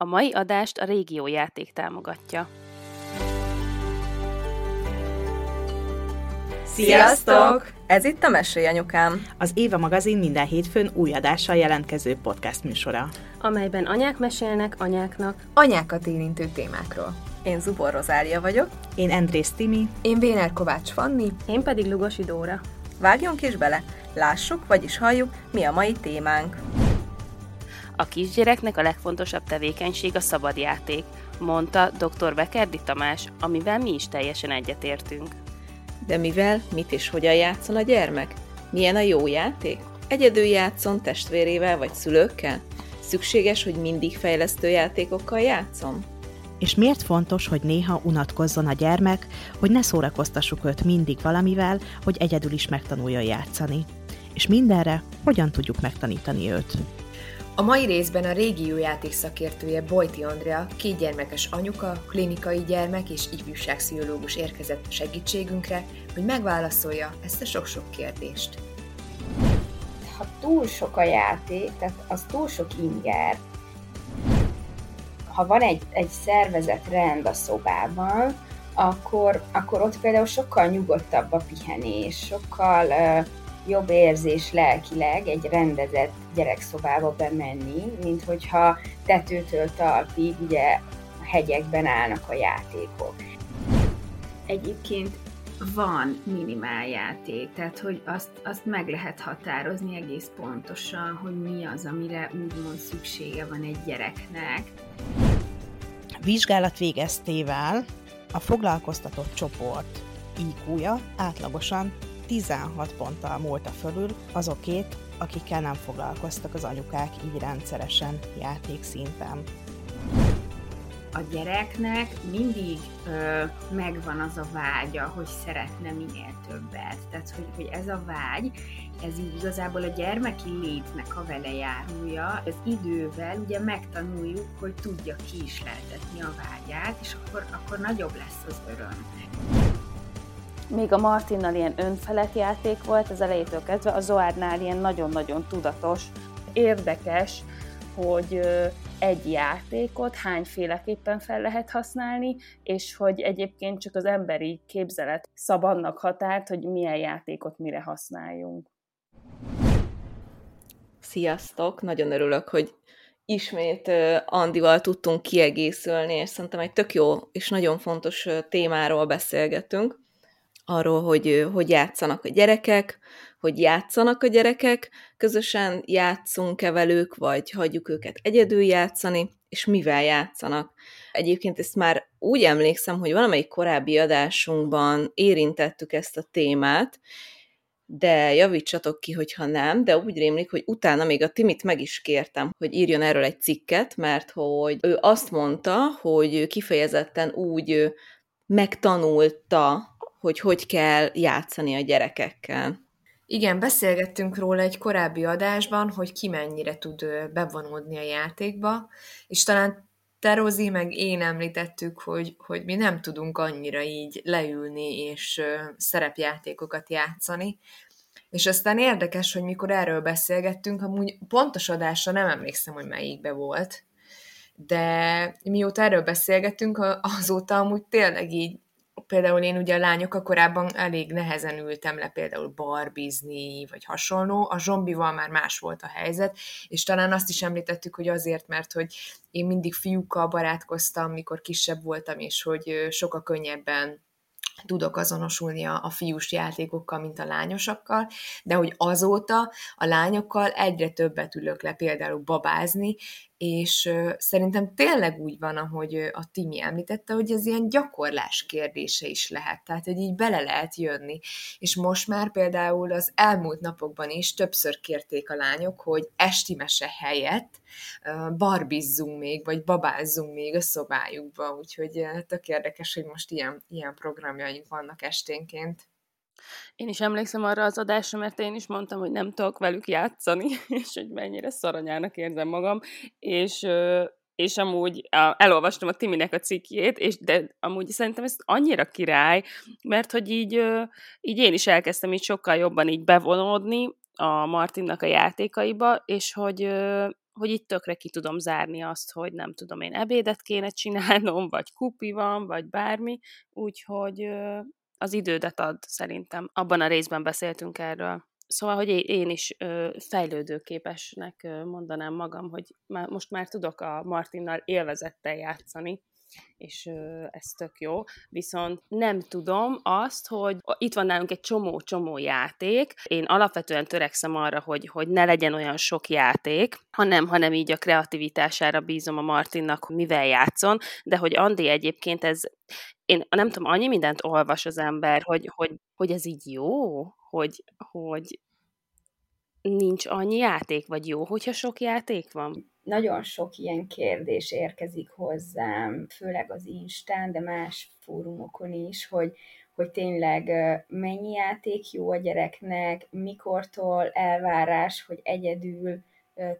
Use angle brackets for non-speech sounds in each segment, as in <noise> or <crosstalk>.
A mai adást a Régió játék támogatja. Sziasztok! Ez itt a Mesélj Anyukám. Az Éva magazin minden hétfőn új adással jelentkező podcast műsora. Amelyben anyák mesélnek anyáknak Anyákat érintő témákról. Én Zubor Rozália vagyok. Én Andrész Timi. Én Véner Kovács Fanni. Én pedig Lugosi Dóra. Vágjunk is bele! Lássuk, vagyis halljuk, mi a mai témánk. A kisgyereknek a legfontosabb tevékenység a szabadjáték, mondta dr. Bekerdi Tamás, amivel mi is teljesen egyetértünk. De mivel, mit és hogyan játszon a gyermek? Milyen a jó játék? Egyedül játszon testvérével vagy szülőkkel? Szükséges, hogy mindig fejlesztő játékokkal játszom? És miért fontos, hogy néha unatkozzon a gyermek, hogy ne szórakoztassuk őt mindig valamivel, hogy egyedül is megtanuljon játszani? És mindenre hogyan tudjuk megtanítani őt? A mai részben a régió játék szakértője Bojti Andrea, két gyermekes anyuka, klinikai gyermek és ifjúságpszichológus érkezett segítségünkre, hogy megválaszolja ezt a sok-sok kérdést. Ha túl sok a játék, tehát az túl sok inger, ha van egy, egy szervezett rend a szobában, akkor, akkor ott például sokkal nyugodtabb a pihenés, sokkal uh, jobb érzés lelkileg egy rendezett gyerekszobába bemenni, mint hogyha tetőtől talpig ugye a hegyekben állnak a játékok. Egyébként van minimál játék, tehát hogy azt, azt meg lehet határozni egész pontosan, hogy mi az, amire úgymond szüksége van egy gyereknek. Vizsgálat végeztével a foglalkoztatott csoport IQ-ja átlagosan 16 ponttal múlta fölül azokét, akikkel nem foglalkoztak az anyukák így rendszeresen játékszinten. A gyereknek mindig ö, megvan az a vágya, hogy szeretne minél többet. Tehát, hogy, hogy ez a vágy, ez így igazából a gyermeki létnek a vele járója. Ez idővel ugye megtanuljuk, hogy tudja ki a vágyát, és akkor, akkor nagyobb lesz az öröm. Még a Martinnal ilyen önfelett játék volt az elejétől kezdve, a Zoárnál ilyen nagyon-nagyon tudatos, érdekes, hogy egy játékot hányféleképpen fel lehet használni, és hogy egyébként csak az emberi képzelet szab annak határt, hogy milyen játékot mire használjunk. Sziasztok! Nagyon örülök, hogy ismét Andival tudtunk kiegészülni, és szerintem egy tök jó és nagyon fontos témáról beszélgetünk arról, hogy hogy játszanak a gyerekek, hogy játszanak a gyerekek, közösen játszunk-e velük, vagy hagyjuk őket egyedül játszani, és mivel játszanak. Egyébként ezt már úgy emlékszem, hogy valamelyik korábbi adásunkban érintettük ezt a témát, de javítsatok ki, hogyha nem, de úgy rémlik, hogy utána még a Timit meg is kértem, hogy írjon erről egy cikket, mert hogy ő azt mondta, hogy kifejezetten úgy megtanulta hogy hogy kell játszani a gyerekekkel. Igen, beszélgettünk róla egy korábbi adásban, hogy ki mennyire tud bevonódni a játékba, és talán Terozi meg én említettük, hogy, hogy mi nem tudunk annyira így leülni és szerepjátékokat játszani, és aztán érdekes, hogy mikor erről beszélgettünk, amúgy pontos adásra nem emlékszem, hogy melyikbe volt, de mióta erről beszélgettünk, azóta amúgy tényleg így például én ugye a lányokkal korábban elég nehezen ültem le például barbizni, vagy hasonló, a zombival már más volt a helyzet, és talán azt is említettük, hogy azért, mert hogy én mindig fiúkkal barátkoztam, mikor kisebb voltam, és hogy sokkal könnyebben tudok azonosulni a, a fiús játékokkal, mint a lányosakkal, de hogy azóta a lányokkal egyre többet ülök le például babázni, és szerintem tényleg úgy van, ahogy a Timi említette, hogy ez ilyen gyakorlás kérdése is lehet, tehát hogy így bele lehet jönni. És most már például az elmúlt napokban is többször kérték a lányok, hogy esti mese helyett barbizzunk még, vagy babázzunk még a szobájukba, úgyhogy tök érdekes, hogy most ilyen, ilyen programjaink vannak esténként. Én is emlékszem arra az adásra, mert én is mondtam, hogy nem tudok velük játszani, <laughs> és hogy mennyire szaranyának érzem magam, és és amúgy elolvastam a Timinek a cikkjét, és de amúgy szerintem ez annyira király, mert hogy így, így én is elkezdtem így sokkal jobban így bevonódni a Martinnak a játékaiba, és hogy, hogy itt tökre ki tudom zárni azt, hogy nem tudom én ebédet kéne csinálnom, vagy kupi van, vagy bármi, úgyhogy az idődet ad szerintem. Abban a részben beszéltünk erről. Szóval, hogy én is fejlődőképesnek mondanám magam, hogy most már tudok a Martinnal élvezettel játszani, és ez tök jó. Viszont nem tudom azt, hogy itt van nálunk egy csomó-csomó játék. Én alapvetően törekszem arra, hogy, hogy ne legyen olyan sok játék, hanem, hanem így a kreativitására bízom a Martinnak, mivel játszon, de hogy Andi egyébként ez én nem tudom, annyi mindent olvas az ember, hogy, hogy, hogy ez így jó, hogy, hogy nincs annyi játék, vagy jó, hogyha sok játék van? Nagyon sok ilyen kérdés érkezik hozzám, főleg az Instán, de más fórumokon is, hogy, hogy tényleg mennyi játék jó a gyereknek, mikortól elvárás, hogy egyedül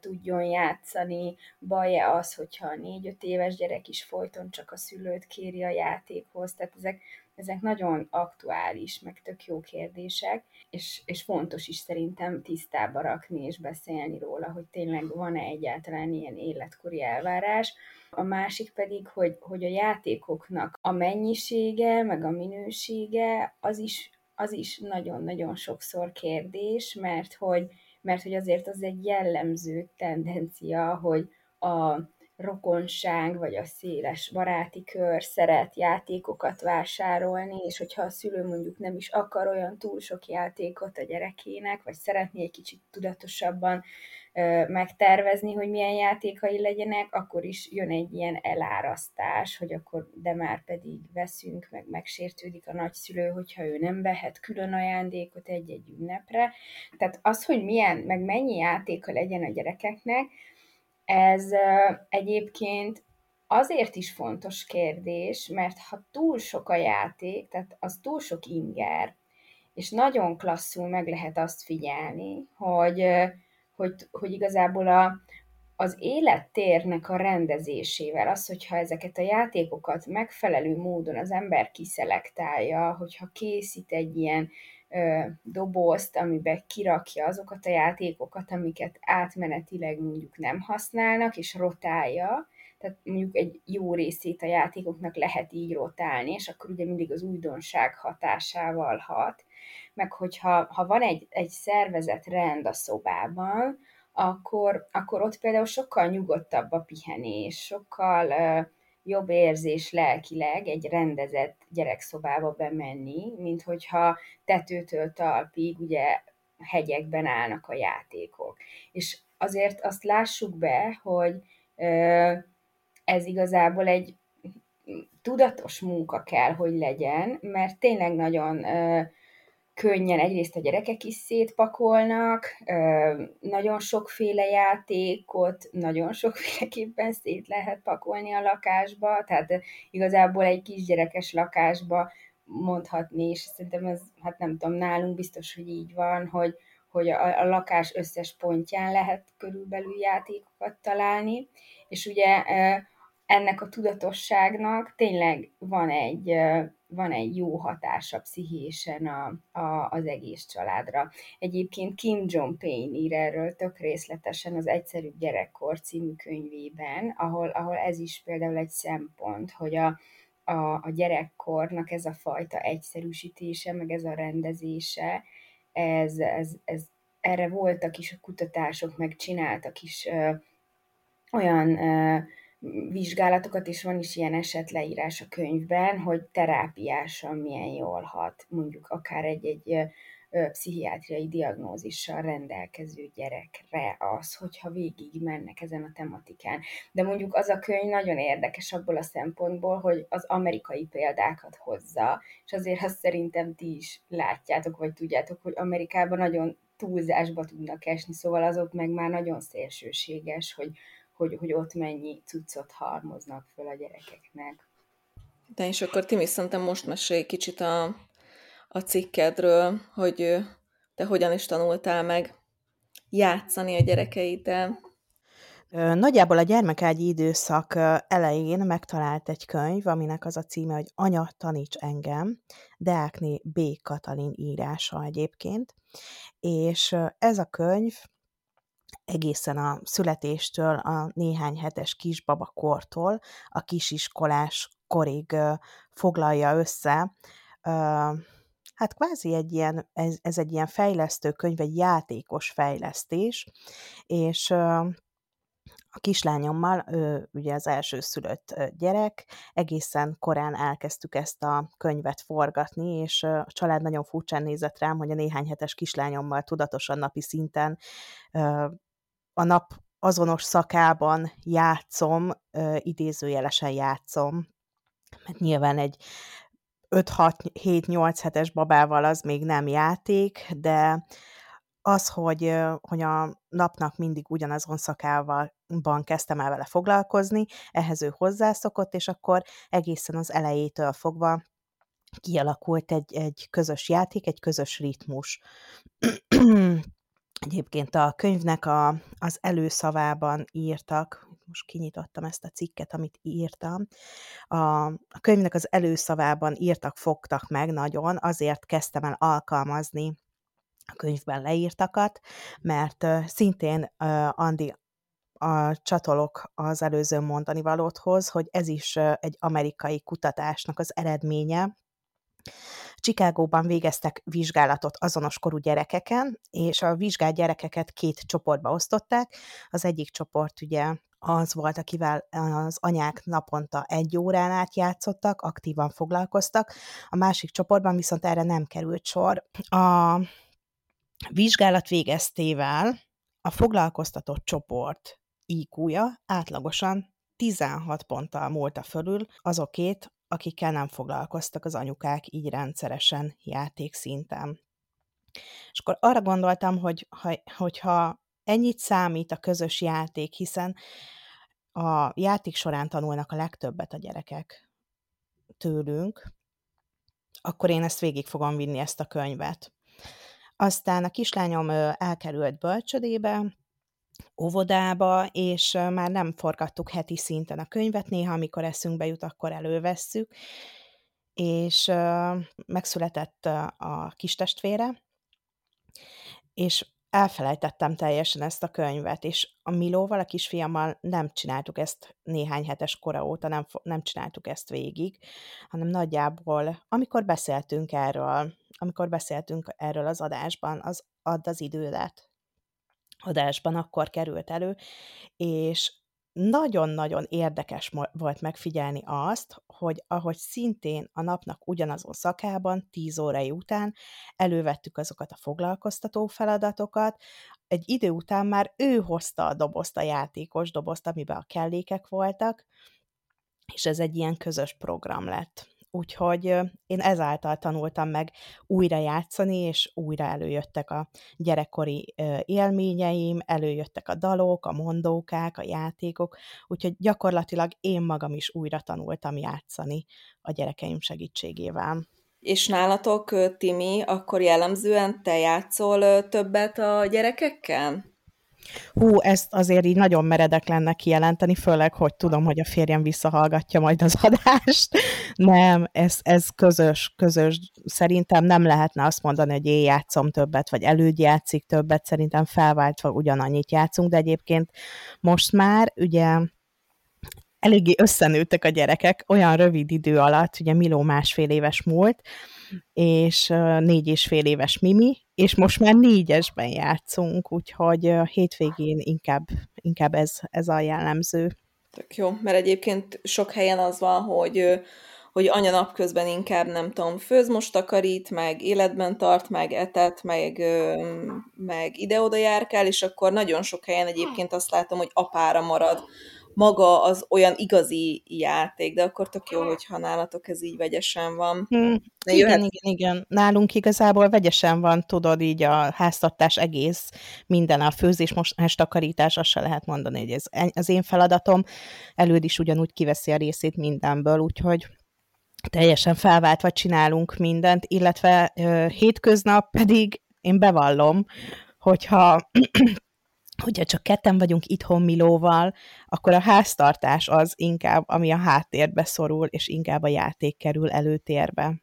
tudjon játszani, baj-e az, hogyha a négy-öt éves gyerek is folyton csak a szülőt kéri a játékhoz, tehát ezek ezek nagyon aktuális, meg tök jó kérdések, és, és fontos is szerintem tisztába rakni és beszélni róla, hogy tényleg van-e egyáltalán ilyen életkori elvárás. A másik pedig, hogy, hogy a játékoknak a mennyisége, meg a minősége, az is, az is nagyon-nagyon sokszor kérdés, mert hogy, mert hogy azért az egy jellemző tendencia, hogy a rokonság, vagy a széles baráti kör szeret játékokat vásárolni, és hogyha a szülő mondjuk nem is akar olyan túl sok játékot a gyerekének, vagy szeretné egy kicsit tudatosabban megtervezni, hogy milyen játékai legyenek, akkor is jön egy ilyen elárasztás, hogy akkor de már pedig veszünk, meg megsértődik a nagyszülő, hogyha ő nem vehet külön ajándékot egy-egy ünnepre. Tehát az, hogy milyen, meg mennyi játéka legyen a gyerekeknek, ez egyébként azért is fontos kérdés, mert ha túl sok a játék, tehát az túl sok inger, és nagyon klasszul meg lehet azt figyelni, hogy, hogy, hogy igazából a, az élettérnek a rendezésével, az, hogyha ezeket a játékokat megfelelő módon az ember kiszelektálja, hogyha készít egy ilyen dobozt, amiben kirakja azokat a játékokat, amiket átmenetileg mondjuk nem használnak, és rotálja, tehát mondjuk egy jó részét a játékoknak lehet így rotálni, és akkor ugye mindig az újdonság hatásával hat, meg hogyha ha van egy, egy szervezet rend a szobában, akkor, akkor ott például sokkal nyugodtabb a pihenés, sokkal uh, jobb érzés lelkileg egy rendezett gyerekszobába bemenni, mint hogyha tetőtől talpig ugye hegyekben állnak a játékok. És azért azt lássuk be, hogy ez igazából egy tudatos munka kell, hogy legyen, mert tényleg nagyon könnyen egyrészt a gyerekek is szétpakolnak, nagyon sokféle játékot, nagyon sokféleképpen szét lehet pakolni a lakásba, tehát igazából egy kisgyerekes lakásba mondhatni, és szerintem ez, hát nem tudom, nálunk biztos, hogy így van, hogy, hogy a, a lakás összes pontján lehet körülbelül játékokat találni, és ugye ennek a tudatosságnak tényleg van egy, van egy jó hatása pszichésen a, a, az egész családra. Egyébként Kim John Payne ír erről tök részletesen az Egyszerű Gyerekkor című könyvében, ahol, ahol ez is például egy szempont, hogy a, a, a gyerekkornak ez a fajta egyszerűsítése, meg ez a rendezése, ez, ez, ez erre voltak is a kutatások, meg csináltak is ö, olyan ö, vizsgálatokat, és van is ilyen esetleírás a könyvben, hogy terápiásan milyen jól hat, mondjuk akár egy-egy pszichiátriai diagnózissal rendelkező gyerekre az, hogyha végig mennek ezen a tematikán. De mondjuk az a könyv nagyon érdekes abból a szempontból, hogy az amerikai példákat hozza, és azért azt szerintem ti is látjátok, vagy tudjátok, hogy Amerikában nagyon túlzásba tudnak esni, szóval azok meg már nagyon szélsőséges, hogy hogy, hogy ott mennyi cuccot halmoznak föl a gyerekeknek. De és akkor Timi, szerintem most mesélj kicsit a, a cikkedről, hogy te hogyan is tanultál meg játszani a gyerekeiddel. Nagyjából a gyermekágyi időszak elején megtalált egy könyv, aminek az a címe, hogy Anya, taníts engem, Deákné B. Katalin írása egyébként, és ez a könyv egészen a születéstől, a néhány hetes kisbaba kortól, a kisiskolás korig foglalja össze. Hát kvázi egy ilyen, ez, ez egy ilyen fejlesztő könyv, egy játékos fejlesztés, és a kislányommal, ő ugye az első szülött gyerek, egészen korán elkezdtük ezt a könyvet forgatni, és a család nagyon furcsán nézett rám, hogy a néhány hetes kislányommal tudatosan napi szinten a nap azonos szakában játszom, idézőjelesen játszom, mert nyilván egy 5-6-7-8 hetes babával az még nem játék, de az, hogy, hogy a napnak mindig ugyanazon szakával kezdtem el vele foglalkozni, ehhez ő hozzászokott, és akkor egészen az elejétől fogva kialakult egy, egy közös játék, egy közös ritmus. <clears throat> Egyébként a könyvnek a, az előszavában írtak, most kinyitottam ezt a cikket, amit írtam, a, a könyvnek az előszavában írtak, fogtak meg nagyon, azért kezdtem el alkalmazni a könyvben leírtakat, mert szintén Andi a csatolok az előző mondani valóthoz, hogy ez is egy amerikai kutatásnak az eredménye, Csikágóban végeztek vizsgálatot azonos korú gyerekeken, és a vizsgált gyerekeket két csoportba osztották. Az egyik csoport ugye az volt, akivel az anyák naponta egy órán át játszottak, aktívan foglalkoztak, a másik csoportban viszont erre nem került sor. A vizsgálat végeztével a foglalkoztatott csoport IQ-ja átlagosan 16 ponttal múlta fölül azokét, akikkel nem foglalkoztak az anyukák így rendszeresen játékszinten. És akkor arra gondoltam, hogy ha, hogyha ennyit számít a közös játék, hiszen a játék során tanulnak a legtöbbet a gyerekek tőlünk, akkor én ezt végig fogom vinni, ezt a könyvet. Aztán a kislányom elkerült bölcsödébe, óvodába, és már nem forgattuk heti szinten a könyvet, néha amikor eszünkbe jut, akkor elővesszük, és megszületett a kistestvére, és elfelejtettem teljesen ezt a könyvet, és a Milóval, a kisfiammal nem csináltuk ezt néhány hetes kora óta, nem, nem csináltuk ezt végig, hanem nagyjából, amikor beszéltünk erről, amikor beszéltünk erről az adásban, az add az idődet adásban akkor került elő, és nagyon-nagyon érdekes volt megfigyelni azt, hogy ahogy szintén a napnak ugyanazon szakában, 10 órai után elővettük azokat a foglalkoztató feladatokat, egy idő után már ő hozta a dobozt, a játékos dobozt, amiben a kellékek voltak, és ez egy ilyen közös program lett úgyhogy én ezáltal tanultam meg újra játszani, és újra előjöttek a gyerekkori élményeim, előjöttek a dalok, a mondókák, a játékok, úgyhogy gyakorlatilag én magam is újra tanultam játszani a gyerekeim segítségével. És nálatok, Timi, akkor jellemzően te játszol többet a gyerekekkel? Hú, ezt azért így nagyon meredek lenne kijelenteni, főleg, hogy tudom, hogy a férjem visszahallgatja majd az adást. Nem, ez, ez közös, közös. Szerintem nem lehetne azt mondani, hogy én játszom többet, vagy előd játszik többet, szerintem felváltva ugyanannyit játszunk, de egyébként most már ugye eléggé összenőttek a gyerekek olyan rövid idő alatt, ugye Miló másfél éves múlt, és négy és fél éves Mimi, és most már négyesben játszunk, úgyhogy hétvégén inkább, inkább ez, ez a jellemző. Tök jó, mert egyébként sok helyen az van, hogy hogy anya napközben inkább, nem tudom, főz most takarít, meg életben tart, meg etet, meg, meg ide-oda járkál, és akkor nagyon sok helyen egyébként azt látom, hogy apára marad maga az olyan igazi játék, de akkor tök jó, hogyha nálatok ez így vegyesen van. Hmm. De igen, igen, igen. Nálunk igazából vegyesen van, tudod, így a háztartás egész, minden a főzés, most takarítás, azt se lehet mondani, hogy ez az én feladatom. Előd is ugyanúgy kiveszi a részét mindenből, úgyhogy teljesen felváltva csinálunk mindent, illetve ö, hétköznap pedig én bevallom, hogyha hogyha csak ketten vagyunk itthon Milóval, akkor a háztartás az inkább, ami a háttérbe szorul, és inkább a játék kerül előtérbe.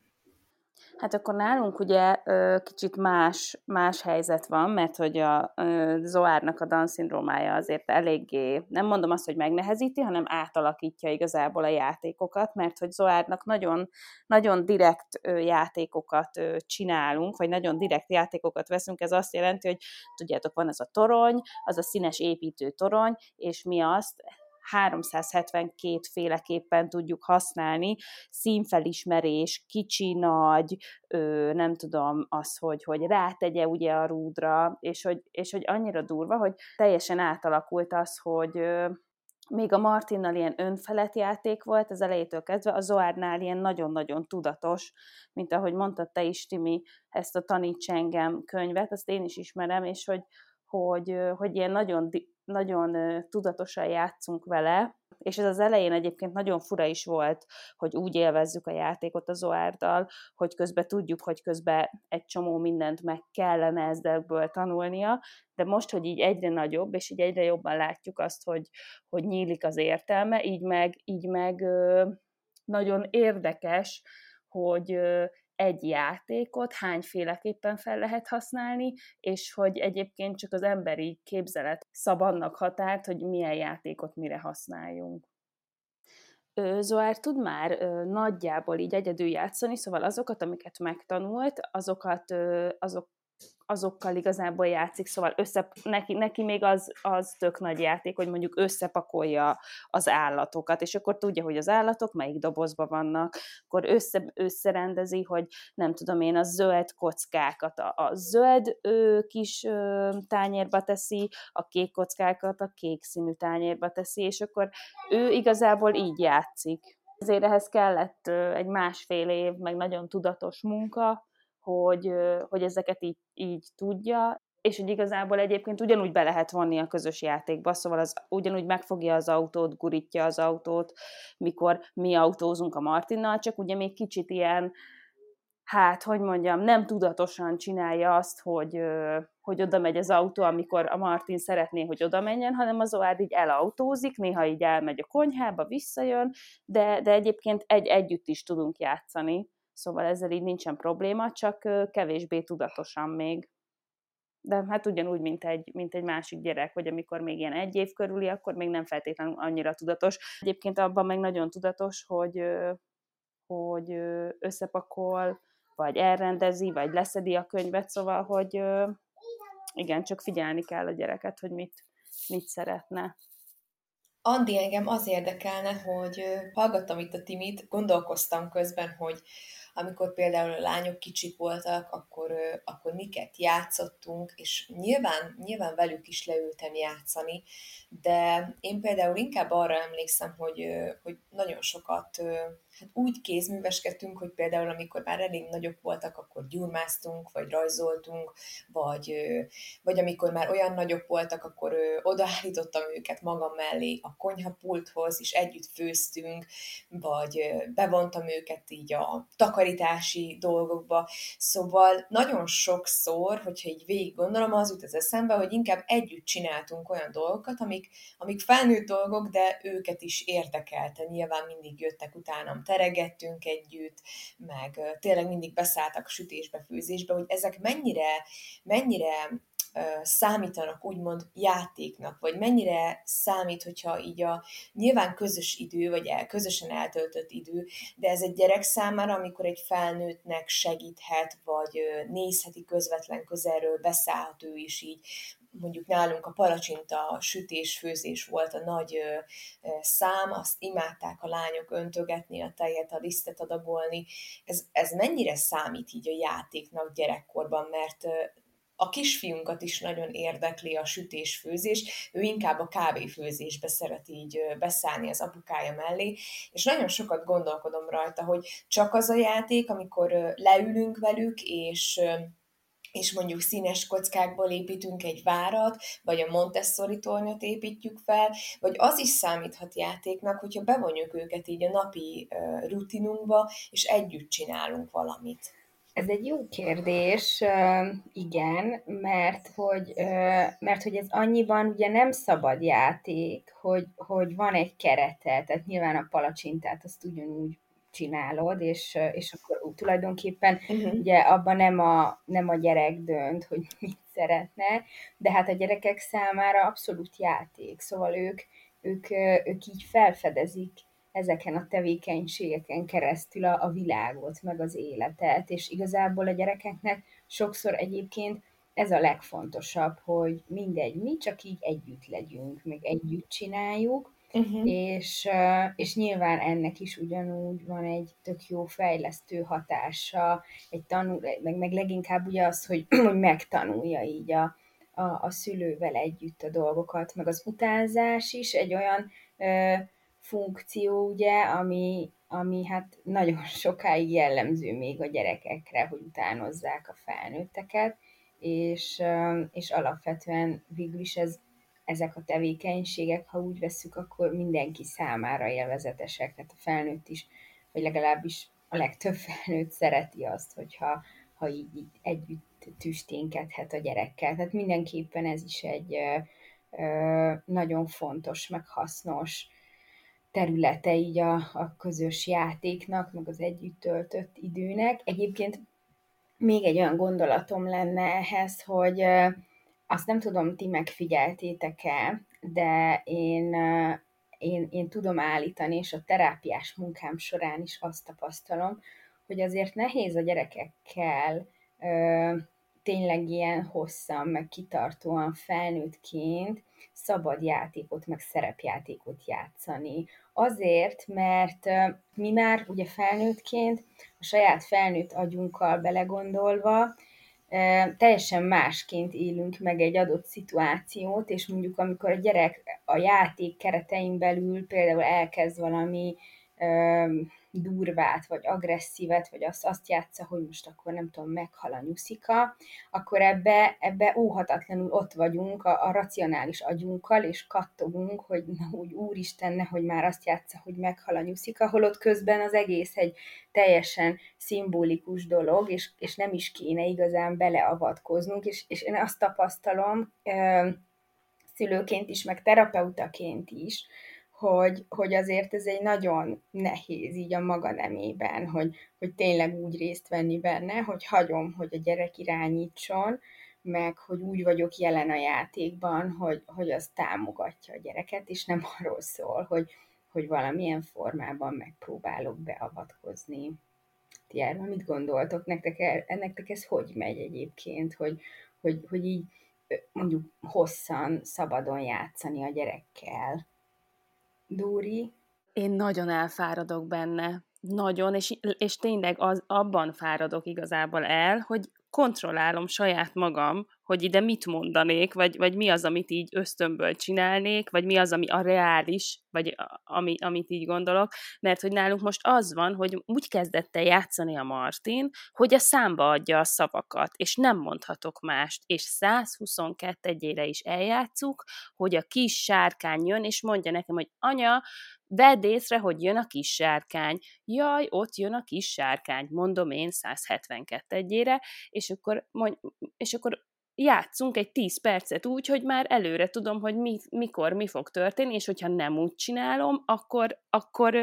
Hát akkor nálunk ugye kicsit más, más helyzet van, mert hogy a Zoárnak a Down szindrómája azért eléggé, nem mondom azt, hogy megnehezíti, hanem átalakítja igazából a játékokat, mert hogy Zoárnak nagyon, nagyon direkt játékokat csinálunk, vagy nagyon direkt játékokat veszünk, ez azt jelenti, hogy tudjátok, van ez a torony, az a színes építő torony, és mi azt 372 féleképpen tudjuk használni, színfelismerés, kicsi, nagy, ö, nem tudom, az, hogy, hogy rátegye ugye a rúdra, és hogy, és hogy annyira durva, hogy teljesen átalakult az, hogy ö, még a Martinnal ilyen önfelett játék volt az elejétől kezdve, a Zoárnál ilyen nagyon-nagyon tudatos, mint ahogy mondtad te is, Timi, ezt a Taníts engem könyvet, azt én is ismerem, és hogy, hogy, hogy ilyen nagyon nagyon tudatosan játszunk vele, és ez az elején egyébként nagyon fura is volt, hogy úgy élvezzük a játékot az Zoárdal, hogy közben tudjuk, hogy közben egy csomó mindent meg kellene ezdekből tanulnia, de most, hogy így egyre nagyobb, és így egyre jobban látjuk azt, hogy, hogy nyílik az értelme, így meg, így meg nagyon érdekes, hogy egy játékot hányféleképpen fel lehet használni, és hogy egyébként csak az emberi képzelet szab annak határt, hogy milyen játékot mire használjunk. Zoár tud már nagyjából így egyedül játszani, szóval azokat, amiket megtanult, azokat, azok azokkal igazából játszik, szóval össze, neki, neki még az, az tök nagy játék, hogy mondjuk összepakolja az állatokat, és akkor tudja, hogy az állatok melyik dobozban vannak, akkor össze, összerendezi, hogy nem tudom én, a zöld kockákat a, a zöld ö, kis ö, tányérba teszi, a kék kockákat a kék színű tányérba teszi, és akkor ő igazából így játszik. Ezért ehhez kellett egy másfél év, meg nagyon tudatos munka, hogy, hogy ezeket így, így tudja, és hogy igazából egyébként ugyanúgy be lehet vonni a közös játékba, szóval az ugyanúgy megfogja az autót, gurítja az autót, mikor mi autózunk a Martinnal, csak ugye még kicsit ilyen, hát, hogy mondjam, nem tudatosan csinálja azt, hogy, hogy oda megy az autó, amikor a Martin szeretné, hogy oda menjen, hanem az Oád így elautózik, néha így elmegy a konyhába, visszajön, de, de egyébként egy együtt is tudunk játszani szóval ezzel így nincsen probléma, csak kevésbé tudatosan még. De hát ugyanúgy, mint egy, mint egy másik gyerek, hogy amikor még ilyen egy év körüli, akkor még nem feltétlenül annyira tudatos. Egyébként abban meg nagyon tudatos, hogy, hogy összepakol, vagy elrendezi, vagy leszedi a könyvet, szóval, hogy igen, csak figyelni kell a gyereket, hogy mit, mit szeretne. Andi, engem az érdekelne, hogy hallgattam itt a Timit, gondolkoztam közben, hogy amikor például a lányok kicsik voltak, akkor, akkor miket játszottunk, és nyilván, nyilván velük is leültem játszani, de én például inkább arra emlékszem, hogy, hogy nagyon sokat hát úgy kézműveskedtünk, hogy például amikor már elég nagyobb voltak, akkor gyurmáztunk, vagy rajzoltunk, vagy, vagy amikor már olyan nagyobb voltak, akkor odaállítottam őket magam mellé a konyhapulthoz, és együtt főztünk, vagy bevontam őket így a takarítási dolgokba. Szóval nagyon sokszor, hogyha így végig gondolom, az jut az eszembe, hogy inkább együtt csináltunk olyan dolgokat, amik, amik felnőtt dolgok, de őket is érdekelte. Nyilván mindig jöttek utánam teregettünk együtt, meg tényleg mindig beszálltak sütésbe, főzésbe, hogy ezek mennyire, mennyire számítanak úgymond játéknak, vagy mennyire számít, hogyha így a nyilván közös idő, vagy el, közösen eltöltött idő, de ez egy gyerek számára, amikor egy felnőttnek segíthet, vagy nézheti közvetlen közelről, beszállhat ő is így, mondjuk nálunk a palacsinta sütés, főzés volt a nagy ö, ö, szám, azt imádták a lányok öntögetni, a tejet, a lisztet adagolni. Ez, ez mennyire számít így a játéknak gyerekkorban, mert ö, a kisfiunkat is nagyon érdekli a sütés-főzés, ő inkább a kávéfőzésbe szeret így beszállni az apukája mellé, és nagyon sokat gondolkodom rajta, hogy csak az a játék, amikor leülünk velük, és és mondjuk színes kockákból építünk egy várat, vagy a Montessori tornyot építjük fel, vagy az is számíthat játéknak, hogyha bevonjuk őket így a napi rutinunkba, és együtt csinálunk valamit. Ez egy jó kérdés, igen, mert hogy, mert hogy ez annyiban ugye nem szabad játék, hogy, hogy van egy kerete, tehát nyilván a palacsintát azt ugyanúgy csinálod, és, és akkor tulajdonképpen uh-huh. ugye abban nem a, nem a gyerek dönt, hogy <laughs> mit szeretne, de hát a gyerekek számára abszolút játék, szóval ők, ők, ők így felfedezik ezeken a tevékenységeken keresztül a, a világot, meg az életet, és igazából a gyerekeknek sokszor egyébként ez a legfontosabb, hogy mindegy, mi csak így együtt legyünk, meg együtt csináljuk, uh-huh. és, és nyilván ennek is ugyanúgy van egy tök jó fejlesztő hatása, egy tanul, meg, meg leginkább ugye az, hogy, <clears throat> hogy megtanulja így a, a, a szülővel együtt a dolgokat, meg az utánzás is egy olyan ö, funkció, ugye, ami, ami hát nagyon <laughs> sokáig jellemző még a gyerekekre, hogy utánozzák a felnőtteket, és, és alapvetően végül is ez, ezek a tevékenységek, ha úgy vesszük, akkor mindenki számára élvezetesek, tehát a felnőtt is, vagy legalábbis a legtöbb <laughs> felnőtt szereti azt, hogyha ha így, így együtt tüsténkedhet a gyerekkel. Tehát mindenképpen ez is egy ö, ö, nagyon fontos, meg hasznos területe így a, a közös játéknak, meg az együtt töltött időnek. Egyébként még egy olyan gondolatom lenne ehhez, hogy azt nem tudom, ti megfigyeltétek-e, de én, én, én tudom állítani, és a terápiás munkám során is azt tapasztalom, hogy azért nehéz a gyerekekkel ö, tényleg ilyen hosszan, meg kitartóan felnőttként szabad játékot, meg szerepjátékot játszani. Azért, mert mi már ugye felnőttként, a saját felnőtt agyunkkal belegondolva, teljesen másként élünk meg egy adott szituációt, és mondjuk amikor a gyerek a játék keretein belül például elkezd valami durvát, vagy agresszívet, vagy azt, azt játsza, hogy most akkor nem tudom, meghal a nyuszika, akkor ebbe, ebbe óhatatlanul ott vagyunk a, a racionális agyunkkal, és kattogunk, hogy na úgy úristen, hogy már azt játsza, hogy meghal a nyuszika, holott közben az egész egy teljesen szimbolikus dolog, és, és nem is kéne igazán beleavatkoznunk, és, és én azt tapasztalom, szülőként is, meg terapeutaként is, hogy, hogy azért ez egy nagyon nehéz így a maga nemében, hogy, hogy tényleg úgy részt venni benne, hogy hagyom, hogy a gyerek irányítson, meg hogy úgy vagyok jelen a játékban, hogy, hogy az támogatja a gyereket, és nem <laughs> arról szól, hogy, hogy valamilyen formában megpróbálok beavatkozni. Ti erről mit gondoltok? Nektek, e, nektek ez hogy megy egyébként, hogy, hogy, hogy így mondjuk hosszan, szabadon játszani a gyerekkel? Dóri? Én nagyon elfáradok benne. Nagyon, és, és tényleg az, abban fáradok igazából el, hogy kontrollálom saját magam, hogy ide mit mondanék, vagy, vagy mi az, amit így ösztönből csinálnék, vagy mi az, ami a reális, vagy ami, amit így gondolok, mert hogy nálunk most az van, hogy úgy kezdett el játszani a Martin, hogy a számba adja a szavakat, és nem mondhatok mást, és 122 egyére is eljátszuk, hogy a kis sárkány jön, és mondja nekem, hogy anya, Vedd észre, hogy jön a kis sárkány. Jaj, ott jön a kis sárkány, mondom én 172 egyére, és akkor, mondj, és akkor játszunk egy 10 percet úgy, hogy már előre tudom, hogy mi, mikor mi fog történni, és hogyha nem úgy csinálom, akkor, akkor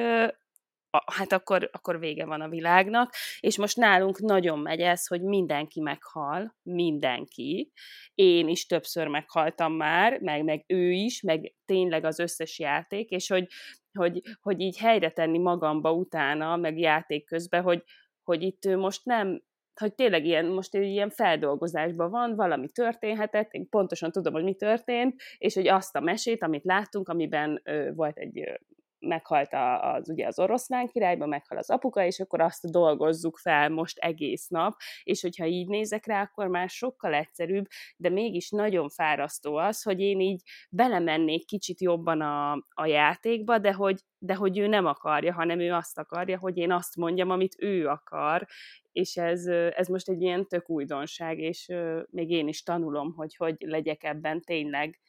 hát akkor, akkor vége van a világnak, és most nálunk nagyon megy ez, hogy mindenki meghal, mindenki, én is többször meghaltam már, meg, meg ő is, meg tényleg az összes játék, és hogy, hogy, hogy így helyre tenni magamba utána, meg játék közben, hogy, hogy itt most nem hogy tényleg ilyen, most ilyen feldolgozásban van, valami történhetett, én pontosan tudom, hogy mi történt, és hogy azt a mesét, amit láttunk, amiben ö, volt egy meghalt az, ugye az oroszlán királyban, meghal az apuka, és akkor azt dolgozzuk fel most egész nap, és hogyha így nézek rá, akkor már sokkal egyszerűbb, de mégis nagyon fárasztó az, hogy én így belemennék kicsit jobban a, a játékba, de hogy, de hogy ő nem akarja, hanem ő azt akarja, hogy én azt mondjam, amit ő akar, és ez, ez most egy ilyen tök újdonság, és még én is tanulom, hogy hogy legyek ebben tényleg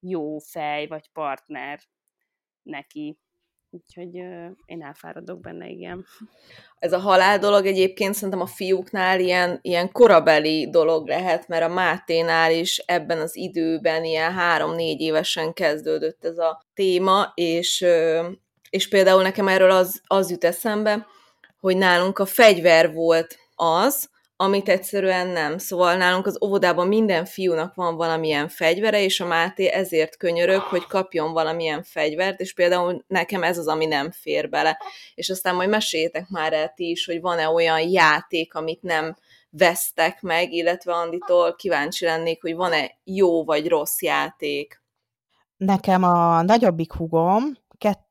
jó fej, vagy partner neki. Úgyhogy én elfáradok benne, igen. Ez a halál dolog egyébként szerintem a fiúknál ilyen, ilyen korabeli dolog lehet, mert a Máténál is ebben az időben ilyen három-négy évesen kezdődött ez a téma, és, és például nekem erről az, az jut eszembe, hogy nálunk a fegyver volt az, amit egyszerűen nem. Szóval nálunk az óvodában minden fiúnak van valamilyen fegyvere, és a Máté ezért könyörög, hogy kapjon valamilyen fegyvert, és például nekem ez az, ami nem fér bele. És aztán majd meséljétek már el ti is, hogy van-e olyan játék, amit nem vesztek meg, illetve Anditól kíváncsi lennék, hogy van-e jó vagy rossz játék. Nekem a nagyobbik hugom,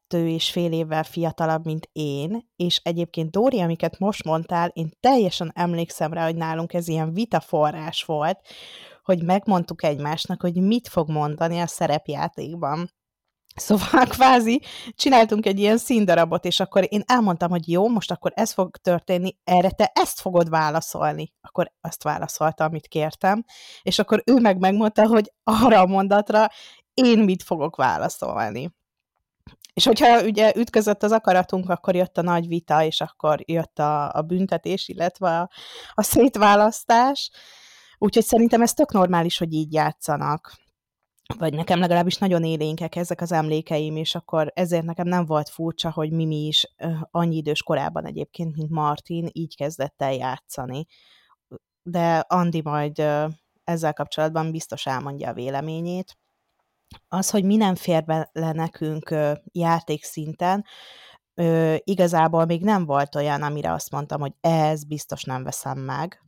kettő és fél évvel fiatalabb, mint én, és egyébként Dóri, amiket most mondtál, én teljesen emlékszem rá, hogy nálunk ez ilyen vitaforrás volt, hogy megmondtuk egymásnak, hogy mit fog mondani a szerepjátékban. Szóval <laughs> kvázi csináltunk egy ilyen színdarabot, és akkor én elmondtam, hogy jó, most akkor ez fog történni, erre te ezt fogod válaszolni. Akkor azt válaszolta, amit kértem, és akkor ő meg megmondta, hogy arra a mondatra én mit fogok válaszolni. És hogyha ugye ütközött az akaratunk, akkor jött a nagy vita, és akkor jött a, a büntetés, illetve a, a szétválasztás. Úgyhogy szerintem ez tök normális, hogy így játszanak. Vagy nekem legalábbis nagyon élénkek ezek az emlékeim, és akkor ezért nekem nem volt furcsa, hogy Mimi is annyi idős korában egyébként, mint Martin, így kezdett el játszani. De Andi majd ezzel kapcsolatban biztos elmondja a véleményét az, hogy mi nem fér bele nekünk játékszinten, igazából még nem volt olyan, amire azt mondtam, hogy ez biztos nem veszem meg,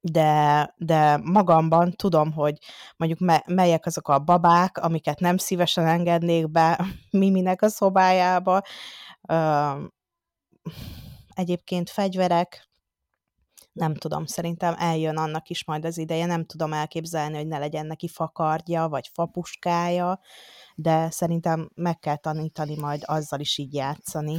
de, de magamban tudom, hogy mondjuk me, melyek azok a babák, amiket nem szívesen engednék be <laughs> Miminek a szobájába. egyébként fegyverek, nem tudom, szerintem eljön annak is majd az ideje, nem tudom elképzelni, hogy ne legyen neki fakardja, vagy fapuskája, de szerintem meg kell tanítani majd azzal is így játszani.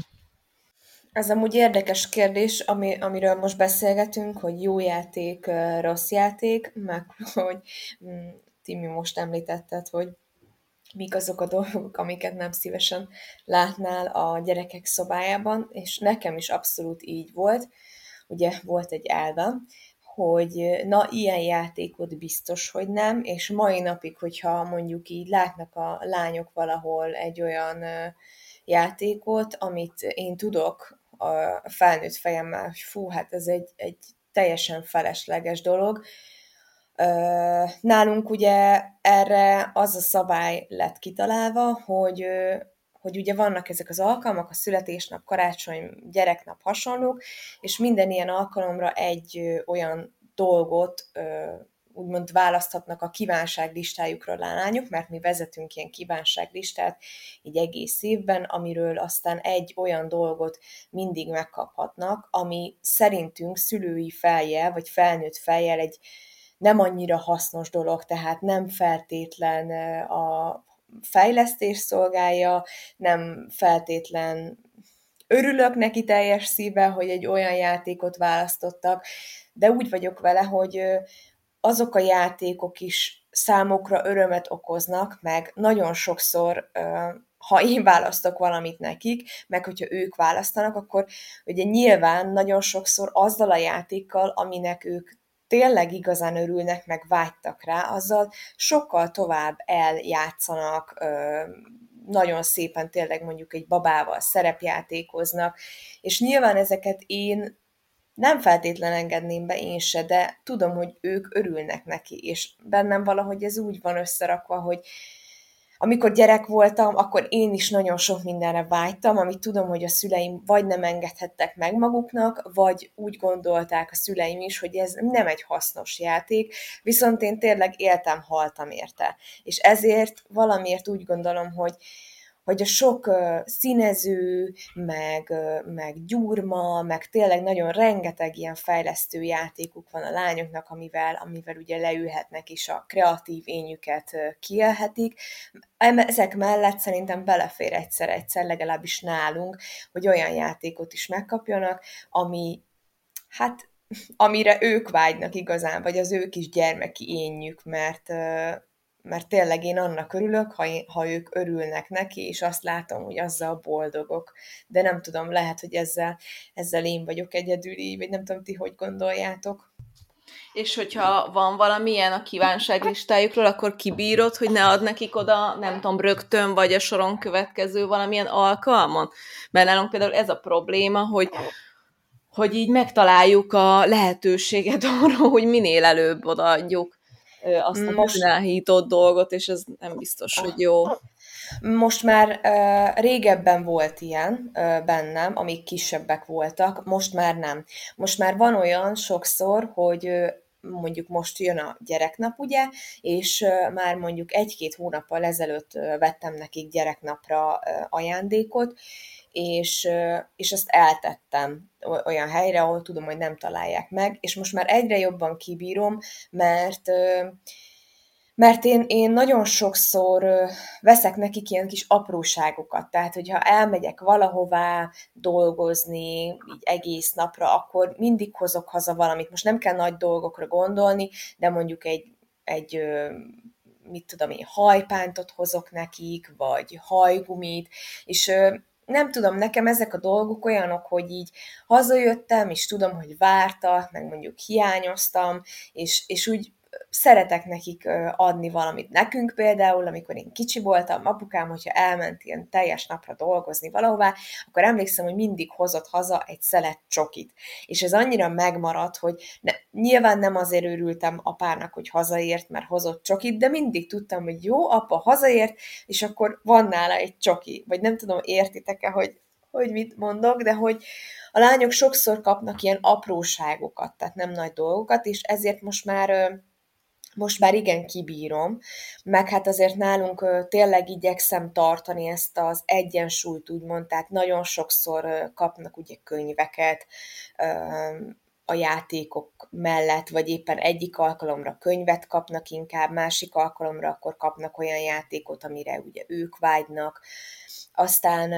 Ez amúgy érdekes kérdés, ami, amiről most beszélgetünk, hogy jó játék, rossz játék, meg <laughs> hogy mm, Timi most említetted, hogy mik azok a dolgok, amiket nem szívesen látnál a gyerekek szobájában, és nekem is abszolút így volt ugye volt egy elve, hogy na, ilyen játékot biztos, hogy nem, és mai napig, hogyha mondjuk így látnak a lányok valahol egy olyan játékot, amit én tudok a felnőtt fejemmel, hogy fú, hát ez egy, egy teljesen felesleges dolog. Nálunk ugye erre az a szabály lett kitalálva, hogy hogy ugye vannak ezek az alkalmak, a születésnap, karácsony, gyereknap hasonlók, és minden ilyen alkalomra egy olyan dolgot úgymond választhatnak a kívánságlistájukról a lányok, mert mi vezetünk ilyen kívánságlistát így egész évben, amiről aztán egy olyan dolgot mindig megkaphatnak, ami szerintünk szülői fejjel, vagy felnőtt fejjel egy nem annyira hasznos dolog, tehát nem feltétlen a fejlesztés szolgálja, nem feltétlen örülök neki teljes szívvel, hogy egy olyan játékot választottak, de úgy vagyok vele, hogy azok a játékok is számukra örömet okoznak, meg nagyon sokszor ha én választok valamit nekik, meg hogyha ők választanak, akkor ugye nyilván nagyon sokszor azzal a játékkal, aminek ők tényleg igazán örülnek, meg vágytak rá, azzal sokkal tovább eljátszanak, nagyon szépen tényleg mondjuk egy babával szerepjátékoznak, és nyilván ezeket én nem feltétlen engedném be én se, de tudom, hogy ők örülnek neki, és bennem valahogy ez úgy van összerakva, hogy amikor gyerek voltam, akkor én is nagyon sok mindenre vágytam, amit tudom, hogy a szüleim vagy nem engedhettek meg maguknak, vagy úgy gondolták a szüleim is, hogy ez nem egy hasznos játék, viszont én tényleg éltem, haltam érte. És ezért valamiért úgy gondolom, hogy hogy a sok színező, meg, meg gyurma, meg tényleg nagyon rengeteg ilyen fejlesztő játékuk van a lányoknak, amivel, amivel ugye leülhetnek és a kreatív ényüket kielhetik. Ezek mellett szerintem belefér egyszer-egyszer, legalábbis nálunk, hogy olyan játékot is megkapjanak, ami hát amire ők vágynak igazán, vagy az ők is gyermeki énjük, mert, mert tényleg én annak örülök, ha, én, ha ők örülnek neki, és azt látom, hogy azzal boldogok. De nem tudom, lehet, hogy ezzel, ezzel én vagyok egyedül így, vagy nem tudom, ti hogy gondoljátok. És hogyha van valamilyen a kívánságlistájukról, akkor kibírod, hogy ne ad nekik oda, nem tudom, rögtön, vagy a soron következő valamilyen alkalmon? Mert nálunk például ez a probléma, hogy hogy így megtaláljuk a lehetőséget <laughs> arra, hogy minél előbb odaadjuk azt a Most... dolgot, és ez nem biztos, hogy jó. Most már uh, régebben volt ilyen uh, bennem, amik kisebbek voltak, most már nem. Most már van olyan sokszor, hogy uh, mondjuk most jön a gyereknap, ugye, és már mondjuk egy-két hónappal ezelőtt vettem nekik gyereknapra ajándékot, és, és ezt eltettem olyan helyre, ahol tudom, hogy nem találják meg, és most már egyre jobban kibírom, mert mert én, én nagyon sokszor veszek nekik ilyen kis apróságokat, tehát hogyha elmegyek valahová dolgozni, így egész napra, akkor mindig hozok haza valamit. Most nem kell nagy dolgokra gondolni, de mondjuk egy, egy mit tudom én, hajpántot hozok nekik, vagy hajgumit, és nem tudom, nekem ezek a dolgok olyanok, hogy így hazajöttem, és tudom, hogy várta, meg mondjuk hiányoztam, és, és úgy szeretek nekik adni valamit. Nekünk például, amikor én kicsi voltam, apukám, hogyha elment ilyen teljes napra dolgozni valahová, akkor emlékszem, hogy mindig hozott haza egy szelet csokit. És ez annyira megmaradt, hogy ne, nyilván nem azért örültem apának, hogy hazaért, mert hozott csokit, de mindig tudtam, hogy jó, apa hazaért, és akkor van nála egy csoki. Vagy nem tudom, értitek-e, hogy, hogy mit mondok, de hogy, a lányok sokszor kapnak ilyen apróságokat, tehát nem nagy dolgokat, és ezért most már most már igen kibírom, meg hát azért nálunk tényleg igyekszem tartani ezt az egyensúlyt, úgymond, tehát nagyon sokszor kapnak ugye könyveket a játékok mellett, vagy éppen egyik alkalomra könyvet kapnak inkább, másik alkalomra akkor kapnak olyan játékot, amire ugye ők vágynak, aztán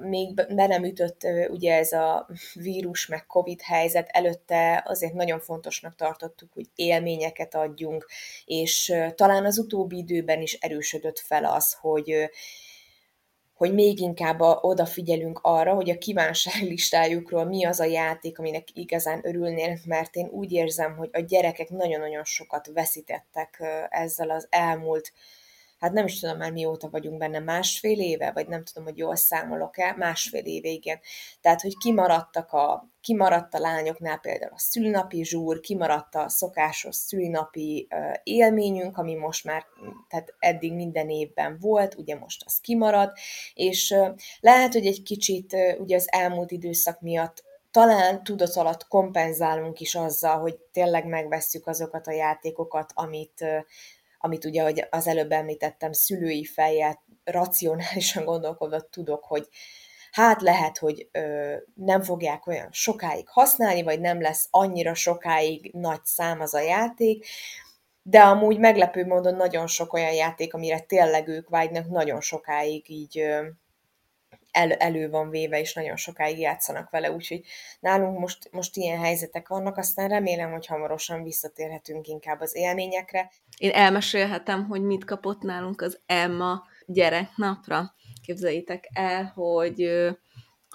még be nem ütött ugye ez a vírus meg Covid helyzet, előtte azért nagyon fontosnak tartottuk, hogy élményeket adjunk, és talán az utóbbi időben is erősödött fel az, hogy hogy még inkább odafigyelünk arra, hogy a kívánságlistájukról mi az a játék, aminek igazán örülnének, mert én úgy érzem, hogy a gyerekek nagyon-nagyon sokat veszítettek ezzel az elmúlt hát nem is tudom már mióta vagyunk benne, másfél éve, vagy nem tudom, hogy jól számolok-e, másfél éve, igen. Tehát, hogy kimaradtak a, kimaradt a lányoknál például a szülinapi zsúr, kimaradt a szokásos szülinapi élményünk, ami most már, tehát eddig minden évben volt, ugye most az kimaradt, és lehet, hogy egy kicsit ugye az elmúlt időszak miatt talán tudat alatt kompenzálunk is azzal, hogy tényleg megvesszük azokat a játékokat, amit, amit ugye, hogy az előbb említettem, szülői fejjel racionálisan gondolkodva tudok, hogy hát lehet, hogy ö, nem fogják olyan sokáig használni, vagy nem lesz annyira sokáig nagy szám az a játék, de amúgy meglepő módon nagyon sok olyan játék, amire tényleg ők vágynak, nagyon sokáig így ö, el, elő van véve, és nagyon sokáig játszanak vele, úgyhogy nálunk most, most ilyen helyzetek vannak, aztán remélem, hogy hamarosan visszatérhetünk inkább az élményekre. Én elmesélhetem, hogy mit kapott nálunk az Emma gyereknapra. Képzeljétek el, hogy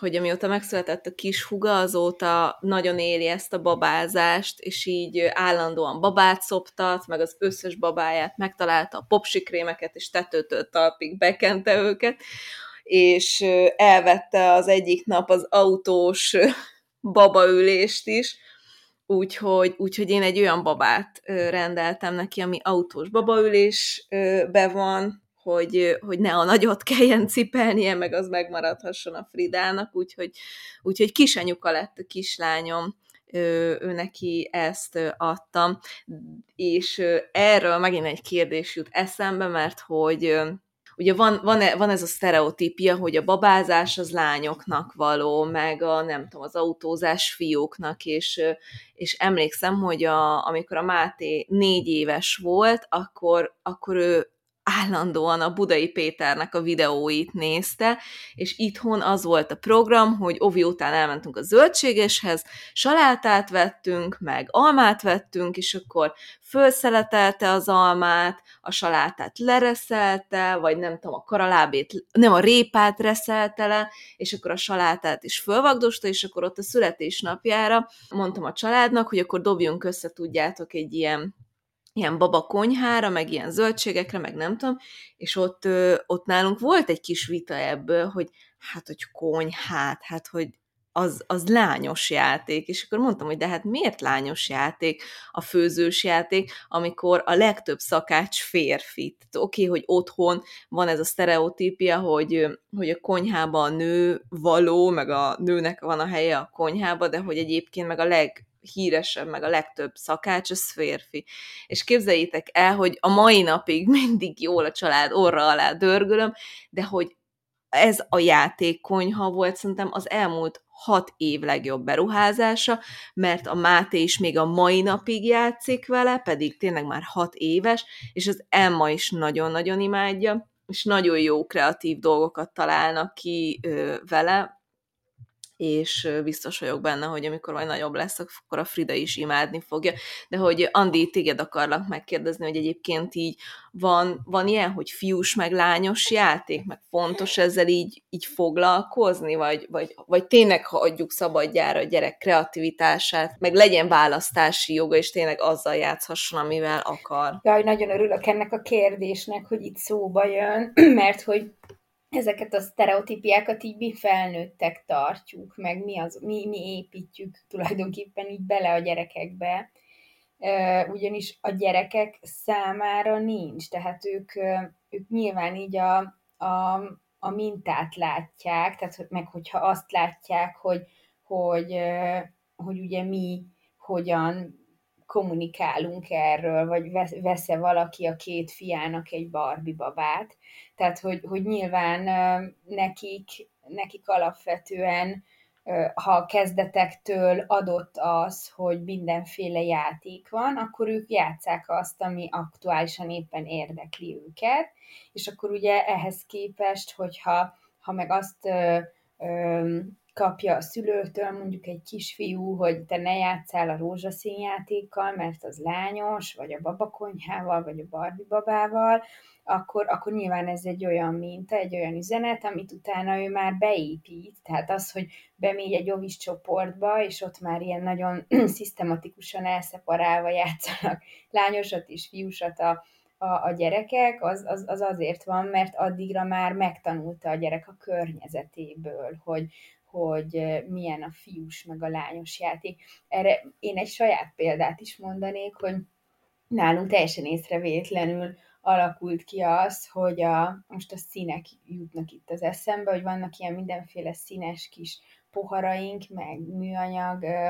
hogy amióta megszületett a kis huga, azóta nagyon éli ezt a babázást, és így állandóan babát szoptat, meg az összes babáját megtalálta a popsikrémeket, és tetőtől talpig bekente őket, és elvette az egyik nap az autós babaülést is, úgyhogy, úgyhogy én egy olyan babát rendeltem neki, ami autós babaülésbe van, hogy, hogy ne a nagyot kelljen cipelnie, meg az megmaradhasson a Fridának, úgyhogy, úgyhogy kisanyuka lett a kislányom, ő neki ezt adtam, és erről megint egy kérdés jut eszembe, mert hogy ugye van, van, e, van ez a sztereotípia, hogy a babázás az lányoknak való, meg a nem tudom, az autózás fiúknak, és, és emlékszem, hogy a, amikor a Máté négy éves volt, akkor, akkor ő állandóan a Budai Péternek a videóit nézte, és itthon az volt a program, hogy ovi után elmentünk a zöldségeshez, salátát vettünk, meg almát vettünk, és akkor fölszeletelte az almát, a salátát lereszelte, vagy nem tudom, a karalábét, nem a répát reszelte le, és akkor a salátát is fölvagdosta, és akkor ott a születésnapjára mondtam a családnak, hogy akkor dobjunk össze, tudjátok, egy ilyen ilyen baba konyhára, meg ilyen zöldségekre, meg nem tudom, és ott, ott nálunk volt egy kis vita ebből, hogy hát, hogy konyhát, hát, hogy az, az lányos játék, és akkor mondtam, hogy de hát miért lányos játék a főzős játék, amikor a legtöbb szakács férfi. Oké, okay, hogy otthon van ez a sztereotípia, hogy, hogy a konyhában a nő való, meg a nőnek van a helye a konyhába, de hogy egyébként meg a leg híresebb, meg a legtöbb szakács, az férfi. És képzeljétek el, hogy a mai napig <laughs> mindig jól a család orra alá dörgölöm, de hogy ez a játékkonyha volt szerintem az elmúlt hat év legjobb beruházása, mert a Máté is még a mai napig játszik vele, pedig tényleg már hat éves, és az Emma is nagyon-nagyon imádja, és nagyon jó kreatív dolgokat találnak ki ö, vele, és biztos vagyok benne, hogy amikor majd nagyobb lesz, akkor a Frida is imádni fogja. De hogy Andi, téged akarlak megkérdezni, hogy egyébként így van, van ilyen, hogy fiús meg lányos játék, meg fontos ezzel így, így foglalkozni, vagy, vagy, vagy tényleg hagyjuk szabadjára a gyerek kreativitását, meg legyen választási joga, és tényleg azzal játszhasson, amivel akar. Jaj, nagyon örülök ennek a kérdésnek, hogy itt szóba jön, <clears throat> mert hogy ezeket a sztereotípiákat így mi felnőttek tartjuk, meg mi, az, mi, mi építjük tulajdonképpen így bele a gyerekekbe, ugyanis a gyerekek számára nincs, tehát ők, ők nyilván így a, a, a mintát látják, tehát meg hogyha azt látják, hogy, hogy, hogy ugye mi hogyan kommunikálunk erről, vagy vesz-e valaki a két fiának egy Barbie babát. Tehát, hogy, hogy nyilván nekik, nekik alapvetően, ha a kezdetektől adott az, hogy mindenféle játék van, akkor ők játszák azt, ami aktuálisan éppen érdekli őket, és akkor ugye ehhez képest, hogyha ha meg azt ö, ö, kapja a szülőtől, mondjuk egy kisfiú, hogy te ne játszál a rózsaszín játékkal, mert az lányos, vagy a babakonyhával, vagy a Barbie babával, akkor, akkor nyilván ez egy olyan minta, egy olyan üzenet, amit utána ő már beépít. Tehát az, hogy bemegy egy ovis csoportba, és ott már ilyen nagyon <clears throat> szisztematikusan elszeparálva játszanak lányosat és fiúsat a, a, a gyerekek, az, az, az azért van, mert addigra már megtanulta a gyerek a környezetéből, hogy, hogy milyen a fiús meg a lányos játék. Erre én egy saját példát is mondanék, hogy nálunk teljesen észrevétlenül alakult ki az, hogy a, most a színek jutnak itt az eszembe, hogy vannak ilyen mindenféle színes kis poharaink, meg műanyag ö,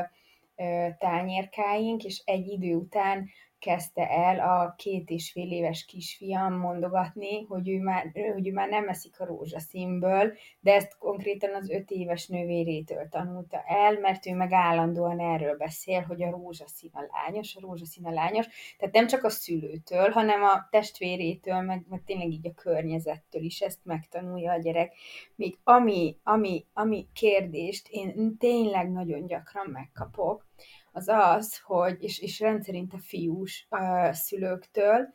ö, tányérkáink, és egy idő után kezdte el a két és fél éves kisfiam mondogatni, hogy ő már, hogy ő már nem eszik a rózsaszínből, de ezt konkrétan az öt éves nővérétől tanulta el, mert ő meg állandóan erről beszél, hogy a rózsaszín a lányos, a rózsaszín a lányos, tehát nem csak a szülőtől, hanem a testvérétől, meg, meg tényleg így a környezettől is ezt megtanulja a gyerek. Még ami, ami, ami kérdést én tényleg nagyon gyakran megkapok, az az, hogy, és, és rendszerint a fiús a szülőktől,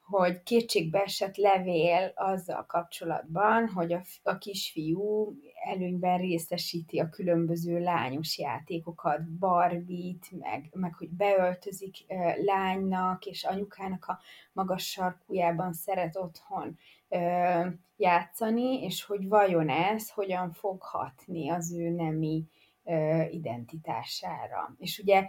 hogy kétségbe esett levél azzal kapcsolatban, hogy a, a kisfiú előnyben részesíti a különböző lányos játékokat, barbit, meg, meg hogy beöltözik e, lánynak, és anyukának a magas sarkujában szeret otthon e, játszani, és hogy vajon ez hogyan fog hatni az ő nemi identitására. És ugye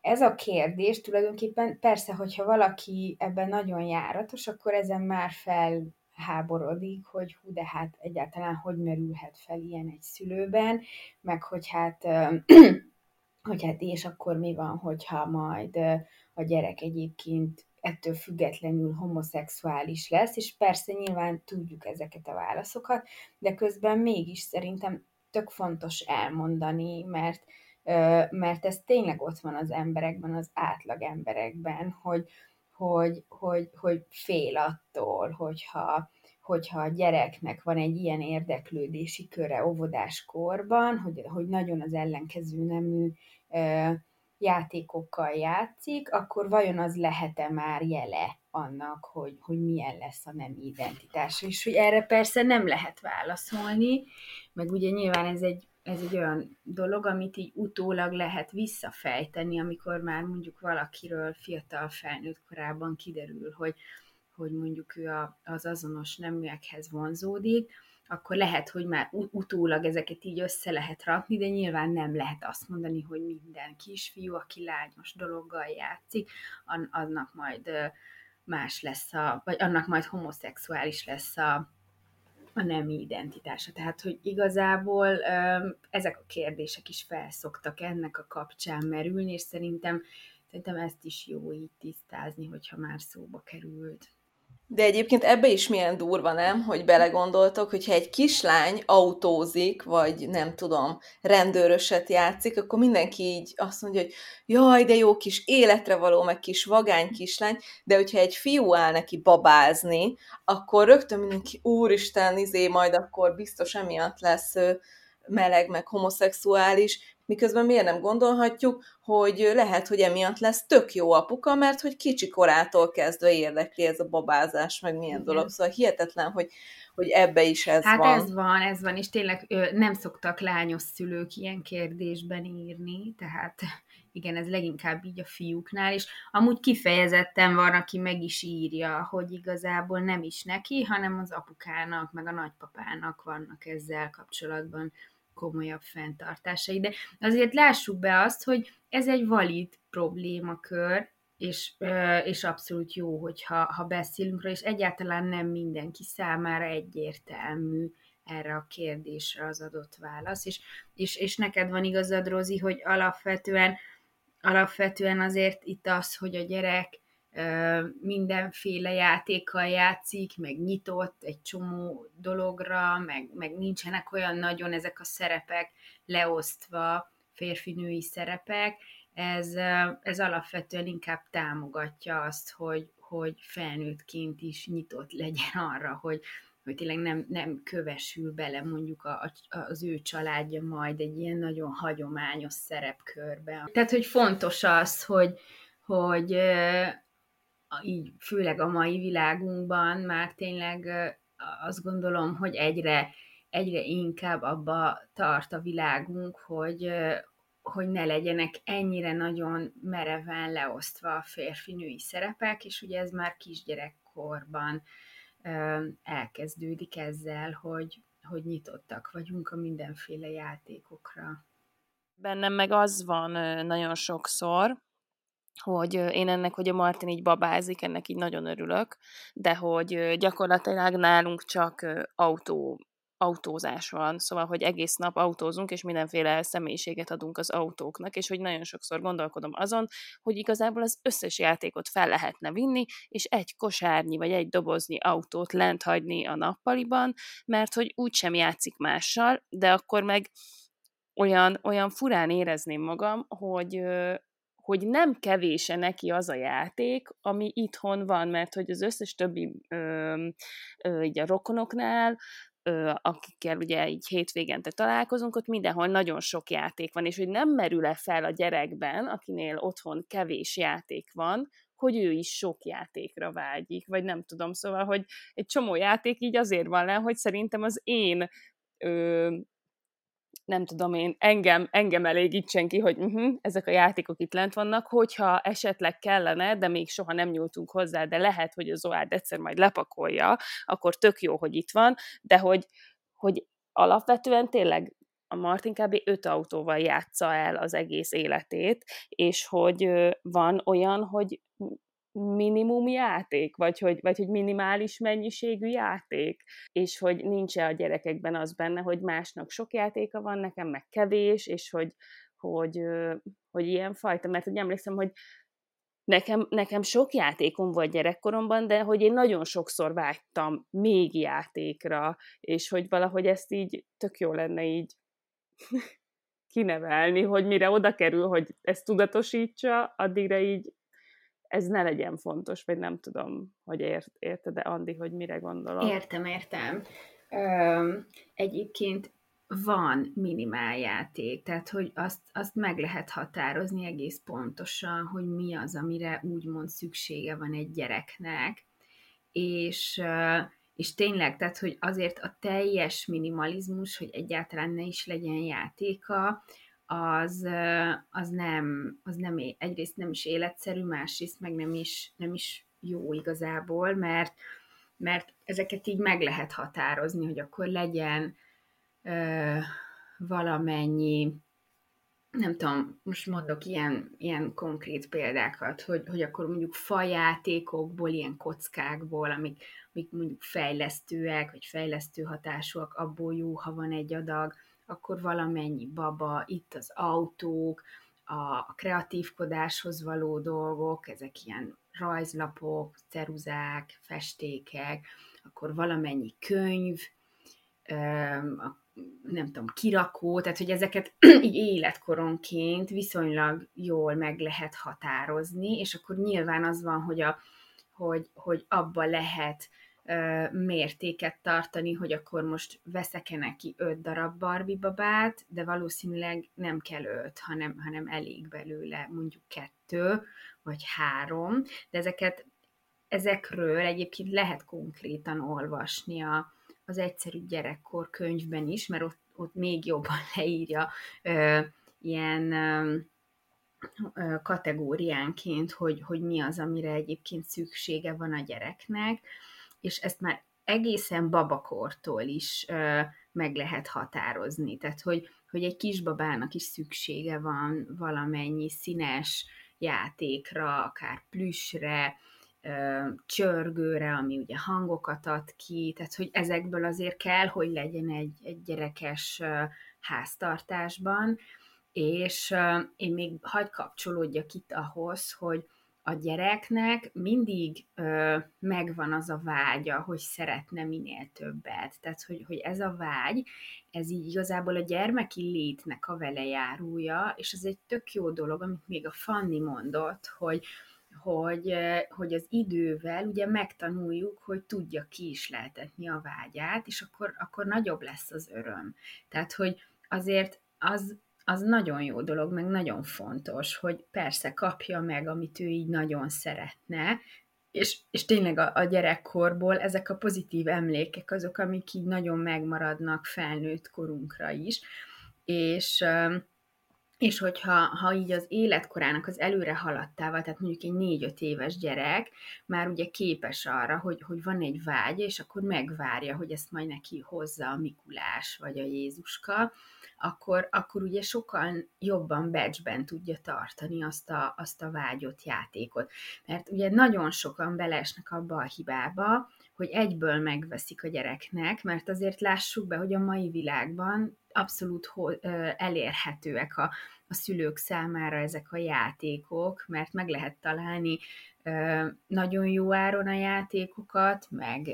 ez a kérdés tulajdonképpen persze, hogyha valaki ebben nagyon járatos, akkor ezen már felháborodik, hogy hú, de hát egyáltalán hogy merülhet fel ilyen egy szülőben, meg hogy hát, <clears throat> hogy hát és akkor mi van, hogyha majd a gyerek egyébként ettől függetlenül homoszexuális lesz, és persze nyilván tudjuk ezeket a válaszokat, de közben mégis szerintem tök fontos elmondani, mert, mert ez tényleg ott van az emberekben, az átlag emberekben, hogy, hogy, hogy, hogy fél attól, hogyha, hogyha a gyereknek van egy ilyen érdeklődési köre óvodás korban, hogy, hogy nagyon az ellenkező nemű játékokkal játszik, akkor vajon az lehet-e már jele annak, hogy, hogy milyen lesz a nem identitása. És hogy erre persze nem lehet válaszolni, meg ugye nyilván ez egy, ez egy olyan dolog, amit így utólag lehet visszafejteni, amikor már mondjuk valakiről fiatal felnőtt korában kiderül, hogy, hogy mondjuk ő a, az azonos neműekhez vonzódik, akkor lehet, hogy már utólag ezeket így össze lehet rakni, de nyilván nem lehet azt mondani, hogy minden kisfiú, aki lányos dologgal játszik, annak majd más lesz a, vagy annak majd homoszexuális lesz a, a nemi identitása. Tehát, hogy igazából ezek a kérdések is felszoktak ennek a kapcsán merülni, és szerintem, szerintem ezt is jó így tisztázni, hogyha már szóba került. De egyébként ebbe is milyen durva, nem? Hogy belegondoltok, hogyha egy kislány autózik, vagy nem tudom, rendőröset játszik, akkor mindenki így azt mondja, hogy jaj, de jó kis életre való, meg kis vagány kislány, de hogyha egy fiú áll neki babázni, akkor rögtön mindenki, úristen, izé, majd akkor biztos emiatt lesz meleg, meg homoszexuális, miközben miért nem gondolhatjuk, hogy lehet, hogy emiatt lesz tök jó apuka, mert hogy kicsi korától kezdve érdekli ez a babázás, meg milyen Igen. dolog. Szóval hihetetlen, hogy, hogy ebbe is ez hát van. Hát ez van, ez van, és tényleg nem szoktak lányos szülők ilyen kérdésben írni, tehát igen, ez leginkább így a fiúknál, és amúgy kifejezetten van, aki meg is írja, hogy igazából nem is neki, hanem az apukának, meg a nagypapának vannak ezzel kapcsolatban komolyabb fenntartásai. De azért lássuk be azt, hogy ez egy valid problémakör, és, és abszolút jó, hogyha ha beszélünk rá, és egyáltalán nem mindenki számára egyértelmű erre a kérdésre az adott válasz. És, és, és neked van igazad, Rozi, hogy alapvetően, alapvetően azért itt az, hogy a gyerek mindenféle játékkal játszik, meg nyitott egy csomó dologra, meg, meg nincsenek olyan nagyon ezek a szerepek leosztva, férfinői szerepek, ez, ez alapvetően inkább támogatja azt, hogy, hogy felnőttként is nyitott legyen arra, hogy, hogy tényleg nem, nem kövesül bele mondjuk a, a, az ő családja majd egy ilyen nagyon hagyományos szerepkörbe. Tehát, hogy fontos az, hogy, hogy így főleg a mai világunkban már tényleg azt gondolom, hogy egyre, egyre inkább abba tart a világunk, hogy, hogy ne legyenek ennyire nagyon mereven leosztva a férfi-női szerepek, és ugye ez már kisgyerekkorban elkezdődik ezzel, hogy, hogy nyitottak vagyunk a mindenféle játékokra. Bennem meg az van nagyon sokszor, hogy én ennek, hogy a Martin így babázik, ennek így nagyon örülök, de hogy gyakorlatilag nálunk csak autó autózás van, szóval, hogy egész nap autózunk, és mindenféle személyiséget adunk az autóknak, és hogy nagyon sokszor gondolkodom azon, hogy igazából az összes játékot fel lehetne vinni, és egy kosárnyi vagy egy dobozni autót lent hagyni a nappaliban, mert hogy úgysem játszik mással, de akkor meg olyan, olyan furán érezném magam, hogy, hogy nem kevése neki az a játék, ami itthon van, mert hogy az összes többi ö, ö, így a rokonoknál, ö, akikkel ugye így hétvégente találkozunk, ott mindenhol nagyon sok játék van, és hogy nem merül-e fel a gyerekben, akinél otthon kevés játék van, hogy ő is sok játékra vágyik, vagy nem tudom, szóval, hogy egy csomó játék így azért van le, hogy szerintem az én ö, nem tudom én, engem, engem elégítsen ki, hogy uh-huh, ezek a játékok itt lent vannak, hogyha esetleg kellene, de még soha nem nyúltunk hozzá, de lehet, hogy a Zoárd egyszer majd lepakolja, akkor tök jó, hogy itt van, de hogy, hogy alapvetően tényleg a Martin kb. öt autóval játsza el az egész életét, és hogy van olyan, hogy minimum játék, vagy hogy, vagy hogy minimális mennyiségű játék, és hogy nincs a gyerekekben az benne, hogy másnak sok játéka van, nekem meg kevés, és hogy, hogy, hogy ilyen fajta, mert hogy emlékszem, hogy nekem, nekem sok játékom volt gyerekkoromban, de hogy én nagyon sokszor vágytam még játékra, és hogy valahogy ezt így tök jó lenne így <laughs> kinevelni, hogy mire oda kerül, hogy ezt tudatosítsa, addigra így ez ne legyen fontos, vagy nem tudom, hogy ért, érted-e, Andi, hogy mire gondolok. Értem, értem. Ö, egyébként van minimáljáték, tehát hogy azt, azt meg lehet határozni egész pontosan, hogy mi az, amire úgymond szüksége van egy gyereknek, és, és tényleg, tehát hogy azért a teljes minimalizmus, hogy egyáltalán ne is legyen játéka, az, az, nem, az nem, egyrészt nem is életszerű, másrészt meg nem is, nem is jó igazából, mert, mert ezeket így meg lehet határozni, hogy akkor legyen ö, valamennyi, nem tudom, most mondok ilyen, ilyen konkrét példákat, hogy, hogy akkor mondjuk fajátékokból, ilyen kockákból, amik, amik mondjuk fejlesztőek, vagy fejlesztő hatásúak, abból jó, ha van egy adag, akkor valamennyi baba, itt az autók, a, kreatívkodáshoz való dolgok, ezek ilyen rajzlapok, ceruzák, festékek, akkor valamennyi könyv, nem tudom, kirakó, tehát hogy ezeket <clears throat> így életkoronként viszonylag jól meg lehet határozni, és akkor nyilván az van, hogy, a, hogy, hogy abba lehet mértéket tartani, hogy akkor most veszek-e neki öt darab Barbie babát, de valószínűleg nem kell öt, hanem, hanem elég belőle mondjuk kettő, vagy három, de ezeket ezekről egyébként lehet konkrétan olvasni a, az egyszerű gyerekkor könyvben is, mert ott, ott még jobban <laughs> leírja ö, ilyen ö, kategóriánként, hogy, hogy mi az, amire egyébként szüksége van a gyereknek, és ezt már egészen babakortól is ö, meg lehet határozni. Tehát, hogy, hogy egy kisbabának is szüksége van valamennyi színes játékra, akár plüssre, csörgőre, ami ugye hangokat ad ki, tehát hogy ezekből azért kell, hogy legyen egy, egy gyerekes háztartásban, és én még hagy kapcsolódjak itt ahhoz, hogy a gyereknek mindig ö, megvan az a vágya, hogy szeretne minél többet. Tehát, hogy, hogy ez a vágy, ez így igazából a gyermeki létnek a velejárója, és ez egy tök jó dolog, amit még a Fanni mondott, hogy, hogy, hogy az idővel ugye megtanuljuk, hogy tudja ki is lehetetni a vágyát, és akkor, akkor nagyobb lesz az öröm. Tehát, hogy azért az, az nagyon jó dolog, meg nagyon fontos, hogy persze kapja meg, amit ő így nagyon szeretne, és, és tényleg a, a gyerekkorból ezek a pozitív emlékek azok, amik így nagyon megmaradnak felnőtt korunkra is, és és hogyha ha így az életkorának az előre haladtával, tehát mondjuk egy négy-öt éves gyerek már ugye képes arra, hogy, hogy van egy vágy, és akkor megvárja, hogy ezt majd neki hozza a Mikulás vagy a Jézuska, akkor, akkor ugye sokkal jobban becsben tudja tartani azt a, azt a vágyott játékot. Mert ugye nagyon sokan belesnek abba a hibába, hogy egyből megveszik a gyereknek, mert azért lássuk be, hogy a mai világban abszolút elérhetőek a, a szülők számára ezek a játékok, mert meg lehet találni nagyon jó áron a játékokat, meg,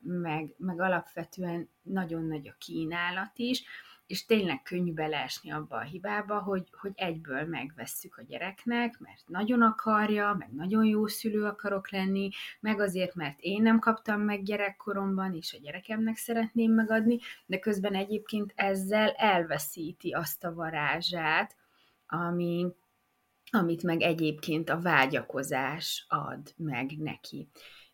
meg, meg alapvetően nagyon nagy a kínálat is, és tényleg könnyű beleesni abba a hibába, hogy, hogy egyből megvesszük a gyereknek, mert nagyon akarja, meg nagyon jó szülő akarok lenni, meg azért, mert én nem kaptam meg gyerekkoromban, és a gyerekemnek szeretném megadni, de közben egyébként ezzel elveszíti azt a varázsát, ami, amit meg egyébként a vágyakozás ad meg neki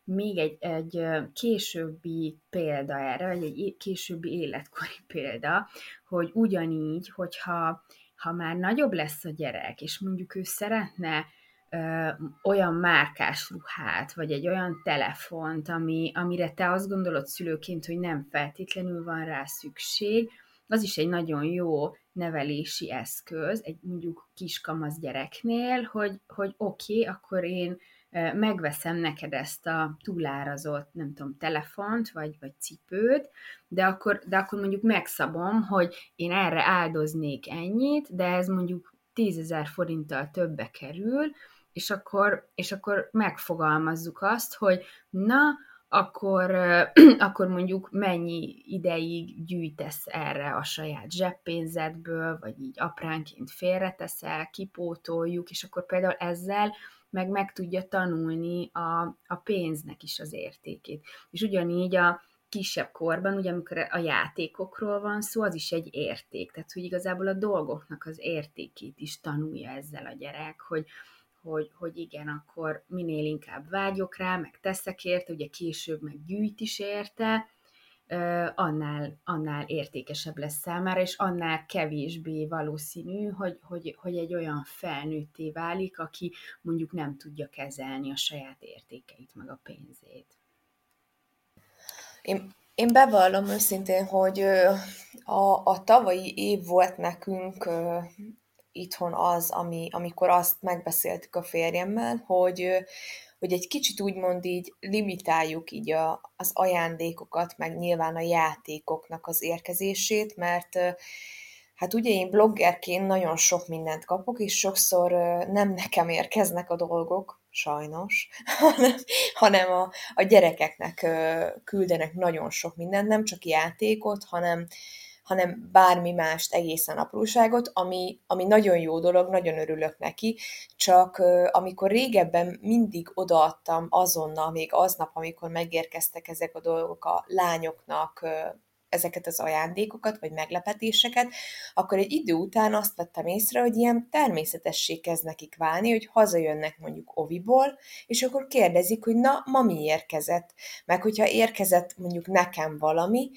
még egy, egy későbbi példa erre, vagy egy későbbi életkori <laughs> példa, hogy ugyanígy, hogyha ha már nagyobb lesz a gyerek, és mondjuk ő szeretne ö, olyan márkás ruhát, vagy egy olyan telefont, ami, amire te azt gondolod szülőként, hogy nem feltétlenül van rá szükség, az is egy nagyon jó nevelési eszköz, egy mondjuk kiskamasz gyereknél, hogy, hogy oké, okay, akkor én megveszem neked ezt a túlárazott, nem tudom, telefont, vagy, vagy cipőt, de akkor, de akkor mondjuk megszabom, hogy én erre áldoznék ennyit, de ez mondjuk 10 forinttal többe kerül, és akkor, és akkor megfogalmazzuk azt, hogy na, akkor, <clears throat> akkor mondjuk mennyi ideig gyűjtesz erre a saját zseppénzedből, vagy így apránként félreteszel, kipótoljuk, és akkor például ezzel meg meg tudja tanulni a, a pénznek is az értékét. És ugyanígy a kisebb korban, ugye amikor a játékokról van szó, az is egy érték. Tehát, hogy igazából a dolgoknak az értékét is tanulja ezzel a gyerek, hogy, hogy, hogy igen, akkor minél inkább vágyok rá, meg teszek érte, ugye később meg gyűjt is érte, annál, annál értékesebb lesz számára, és annál kevésbé valószínű, hogy, hogy, hogy egy olyan felnőtté válik, aki mondjuk nem tudja kezelni a saját értékeit, meg a pénzét. Én, én bevallom őszintén, hogy a, a tavalyi év volt nekünk itthon az, ami, amikor azt megbeszéltük a férjemmel, hogy, hogy egy kicsit úgymond így limitáljuk így a, az ajándékokat, meg nyilván a játékoknak az érkezését, mert hát ugye én bloggerként nagyon sok mindent kapok, és sokszor nem nekem érkeznek a dolgok, sajnos, <laughs> hanem, a, a gyerekeknek küldenek nagyon sok mindent, nem csak játékot, hanem, hanem bármi mást, egészen apróságot, ami, ami nagyon jó dolog, nagyon örülök neki, csak amikor régebben mindig odaadtam azonnal, még aznap, amikor megérkeztek ezek a dolgok a lányoknak, ezeket az ajándékokat, vagy meglepetéseket, akkor egy idő után azt vettem észre, hogy ilyen természetessé kezd nekik válni, hogy hazajönnek mondjuk oviból, és akkor kérdezik, hogy na, ma mi érkezett? Meg hogyha érkezett mondjuk nekem valami,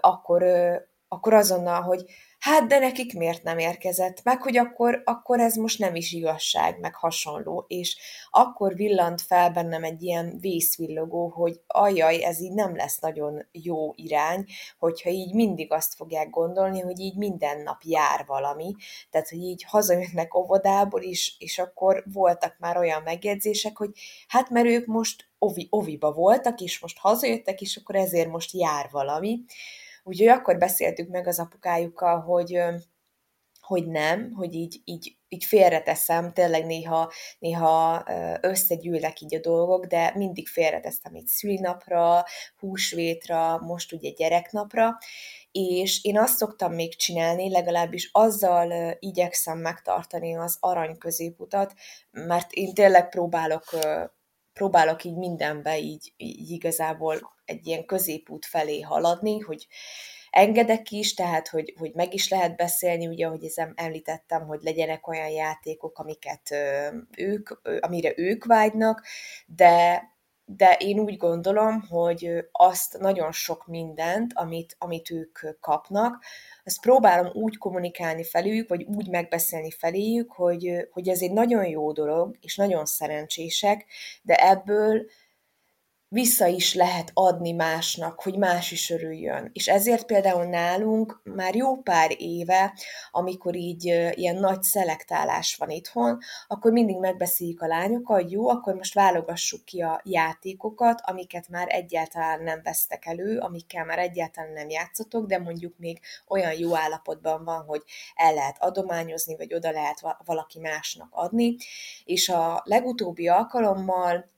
akkor, akkor azonnal, hogy hát de nekik miért nem érkezett, meg hogy akkor, akkor ez most nem is igazság, meg hasonló, és akkor villant fel bennem egy ilyen vészvillogó, hogy ajaj, ez így nem lesz nagyon jó irány, hogyha így mindig azt fogják gondolni, hogy így minden nap jár valami, tehát hogy így hazajönnek óvodából is, és akkor voltak már olyan megjegyzések, hogy hát mert ők most ovi, oviba voltak, és most hazajöttek, és akkor ezért most jár valami, Úgyhogy akkor beszéltük meg az apukájukkal, hogy, hogy nem, hogy így, így, így félreteszem, tényleg néha, néha összegyűlnek így a dolgok, de mindig félreteszem így szülinapra, húsvétra, most ugye gyereknapra, és én azt szoktam még csinálni, legalábbis azzal igyekszem megtartani az arany középutat, mert én tényleg próbálok próbálok így mindenbe így, így igazából egy ilyen középút felé haladni, hogy engedek is, tehát hogy, hogy meg is lehet beszélni, ugye, ahogy ezen említettem, hogy legyenek olyan játékok, amiket ők, amire ők vágynak, de de én úgy gondolom, hogy azt nagyon sok mindent, amit, amit ők kapnak, azt próbálom úgy kommunikálni felük, vagy úgy megbeszélni feléjük, hogy, hogy ez egy nagyon jó dolog, és nagyon szerencsések, de ebből vissza is lehet adni másnak, hogy más is örüljön. És ezért például nálunk már jó pár éve, amikor így ilyen nagy szelektálás van itthon, akkor mindig megbeszéljük a lányokkal, hogy jó, akkor most válogassuk ki a játékokat, amiket már egyáltalán nem vesztek elő, amikkel már egyáltalán nem játszotok, de mondjuk még olyan jó állapotban van, hogy el lehet adományozni, vagy oda lehet valaki másnak adni. És a legutóbbi alkalommal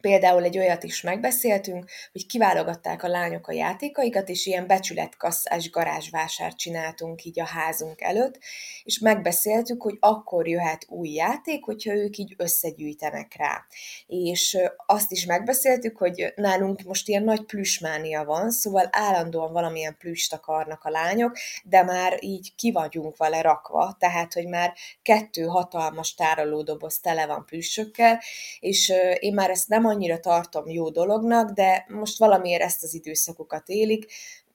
Például egy olyat is megbeszéltünk, hogy kiválogatták a lányok a játékaikat, és ilyen becsületkasszás garázsvásárt csináltunk így a házunk előtt, és megbeszéltük, hogy akkor jöhet új játék, hogyha ők így összegyűjtenek rá. És azt is megbeszéltük, hogy nálunk most ilyen nagy plüsmánia van, szóval állandóan valamilyen plüst akarnak a lányok, de már így ki vagyunk vele rakva, tehát, hogy már kettő hatalmas tárolódoboz tele van plüssökkel, és én már ezt nem annyira tartom jó dolognak, de most valamiért ezt az időszakokat élik,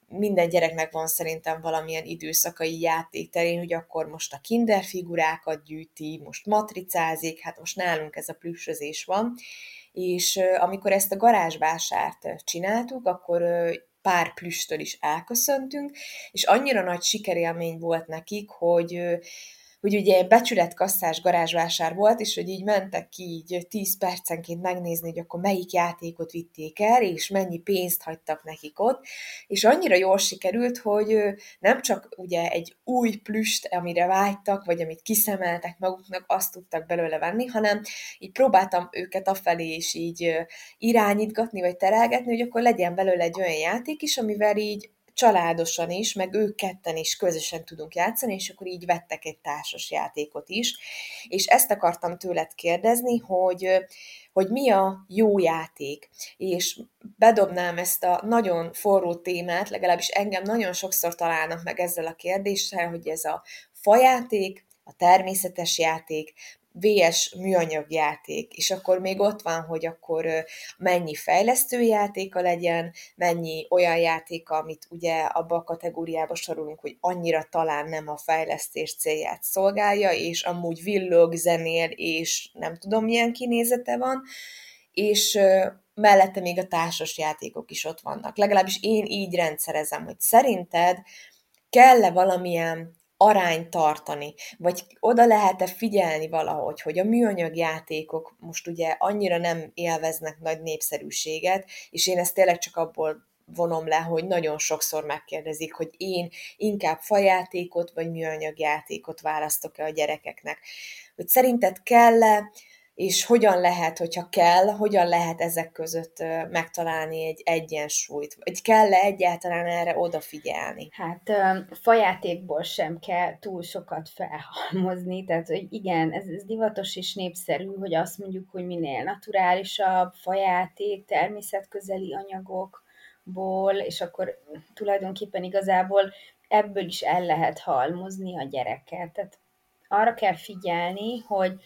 minden gyereknek van szerintem valamilyen időszakai játékterén, hogy akkor most a kinder figurákat gyűjti, most matricázik, hát most nálunk ez a plüssözés van, és amikor ezt a garázsvásárt csináltuk, akkor pár plüstől is elköszöntünk, és annyira nagy sikerélmény volt nekik, hogy hogy ugye becsületkasszás garázsvásár volt, és hogy így mentek ki így 10 percenként megnézni, hogy akkor melyik játékot vitték el, és mennyi pénzt hagytak nekik ott, és annyira jól sikerült, hogy nem csak ugye egy új plüst, amire vágytak, vagy amit kiszemeltek maguknak, azt tudtak belőle venni, hanem így próbáltam őket afelé is így irányítgatni, vagy terelgetni, hogy akkor legyen belőle egy olyan játék is, amivel így családosan is, meg ők ketten is közösen tudunk játszani, és akkor így vettek egy társas játékot is. És ezt akartam tőled kérdezni, hogy hogy mi a jó játék, és bedobnám ezt a nagyon forró témát, legalábbis engem nagyon sokszor találnak meg ezzel a kérdéssel, hogy ez a fajáték, a természetes játék, VS műanyag játék, és akkor még ott van, hogy akkor mennyi fejlesztő játéka legyen, mennyi olyan játéka, amit ugye abba a kategóriába sorolunk, hogy annyira talán nem a fejlesztés célját szolgálja, és amúgy villog, zenél, és nem tudom milyen kinézete van, és mellette még a társas játékok is ott vannak. Legalábbis én így rendszerezem, hogy szerinted kell-e valamilyen arányt tartani, vagy oda lehet-e figyelni valahogy, hogy a műanyag játékok most ugye annyira nem élveznek nagy népszerűséget, és én ezt tényleg csak abból vonom le, hogy nagyon sokszor megkérdezik, hogy én inkább fajátékot vagy műanyag játékot választok-e a gyerekeknek. Hogy szerinted kell-e és hogyan lehet, hogyha kell, hogyan lehet ezek között megtalálni egy egyensúlyt, vagy kell-e egyáltalán erre odafigyelni? Hát fajátékból sem kell túl sokat felhalmozni, tehát hogy igen, ez, ez divatos és népszerű, hogy azt mondjuk, hogy minél naturálisabb fajáték, természetközeli anyagokból, és akkor tulajdonképpen igazából ebből is el lehet halmozni a gyereket. Tehát arra kell figyelni, hogy,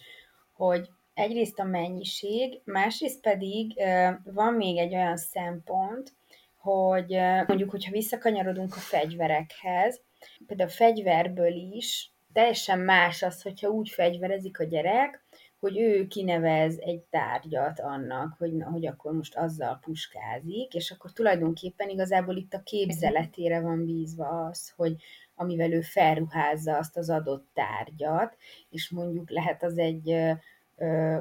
hogy egyrészt a mennyiség, másrészt pedig van még egy olyan szempont, hogy mondjuk, hogyha visszakanyarodunk a fegyverekhez, például a fegyverből is teljesen más az, hogyha úgy fegyverezik a gyerek, hogy ő kinevez egy tárgyat annak, hogy, na, hogy akkor most azzal puskázik, és akkor tulajdonképpen igazából itt a képzeletére van bízva az, hogy amivel ő felruházza azt az adott tárgyat, és mondjuk lehet az egy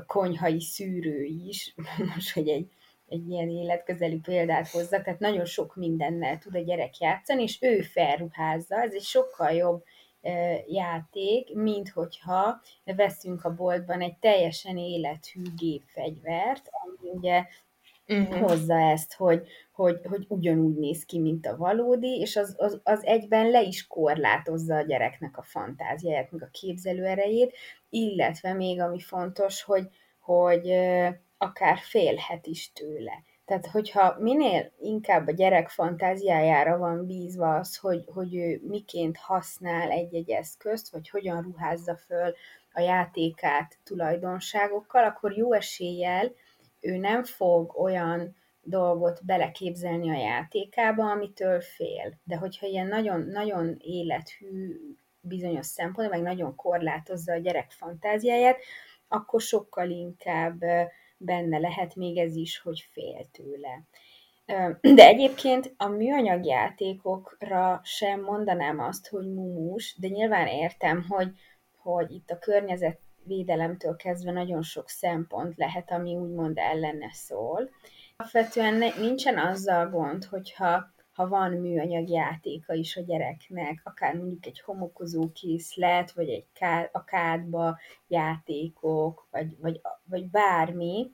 konyhai szűrő is, <laughs> most, hogy egy, egy ilyen életközeli példát hozzak, tehát nagyon sok mindennel tud a gyerek játszani, és ő felruházza, ez egy sokkal jobb játék, mint hogyha veszünk a boltban egy teljesen élethű gépfegyvert, ami ugye uh-huh. hozza ezt, hogy, hogy, hogy ugyanúgy néz ki, mint a valódi, és az, az, az egyben le is korlátozza a gyereknek a fantáziáját, meg a képzelőerejét, illetve még ami fontos, hogy, hogy akár félhet is tőle. Tehát, hogyha minél inkább a gyerek fantáziájára van bízva az, hogy, hogy ő miként használ egy-egy eszközt, vagy hogyan ruházza föl a játékát tulajdonságokkal, akkor jó eséllyel ő nem fog olyan dolgot beleképzelni a játékába, amitől fél. De hogyha ilyen nagyon, nagyon élethű bizonyos szempont, meg nagyon korlátozza a gyerek fantáziáját, akkor sokkal inkább benne lehet még ez is, hogy fél tőle. De egyébként a műanyag játékokra sem mondanám azt, hogy mumus, de nyilván értem, hogy, hogy itt a környezetvédelemtől kezdve nagyon sok szempont lehet, ami úgymond ellene szól. Alapvetően nincsen azzal gond, hogyha ha van műanyag játéka is a gyereknek, akár mondjuk egy homokozó készlet, vagy egy ká, a kádba játékok, vagy, vagy, vagy bármi,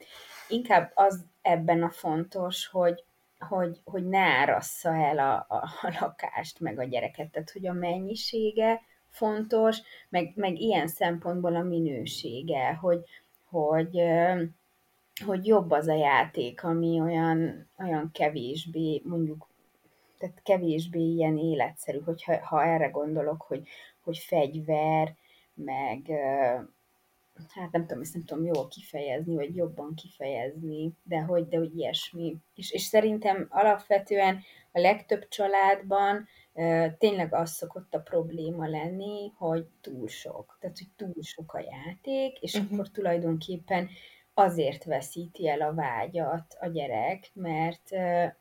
inkább az ebben a fontos, hogy, hogy, hogy ne árassza el a, a, a lakást, meg a gyereket, tehát hogy a mennyisége fontos, meg, meg ilyen szempontból a minősége, hogy, hogy, hogy jobb az a játék, ami olyan, olyan kevésbé, mondjuk tehát kevésbé ilyen életszerű, hogyha ha erre gondolok, hogy, hogy fegyver, meg hát nem tudom, ezt nem tudom jól kifejezni, vagy jobban kifejezni, de hogy, de hogy ilyesmi. És, és szerintem alapvetően a legtöbb családban tényleg az szokott a probléma lenni, hogy túl sok. Tehát, hogy túl sok a játék, és uh-huh. akkor tulajdonképpen azért veszíti el a vágyat a gyerek, mert,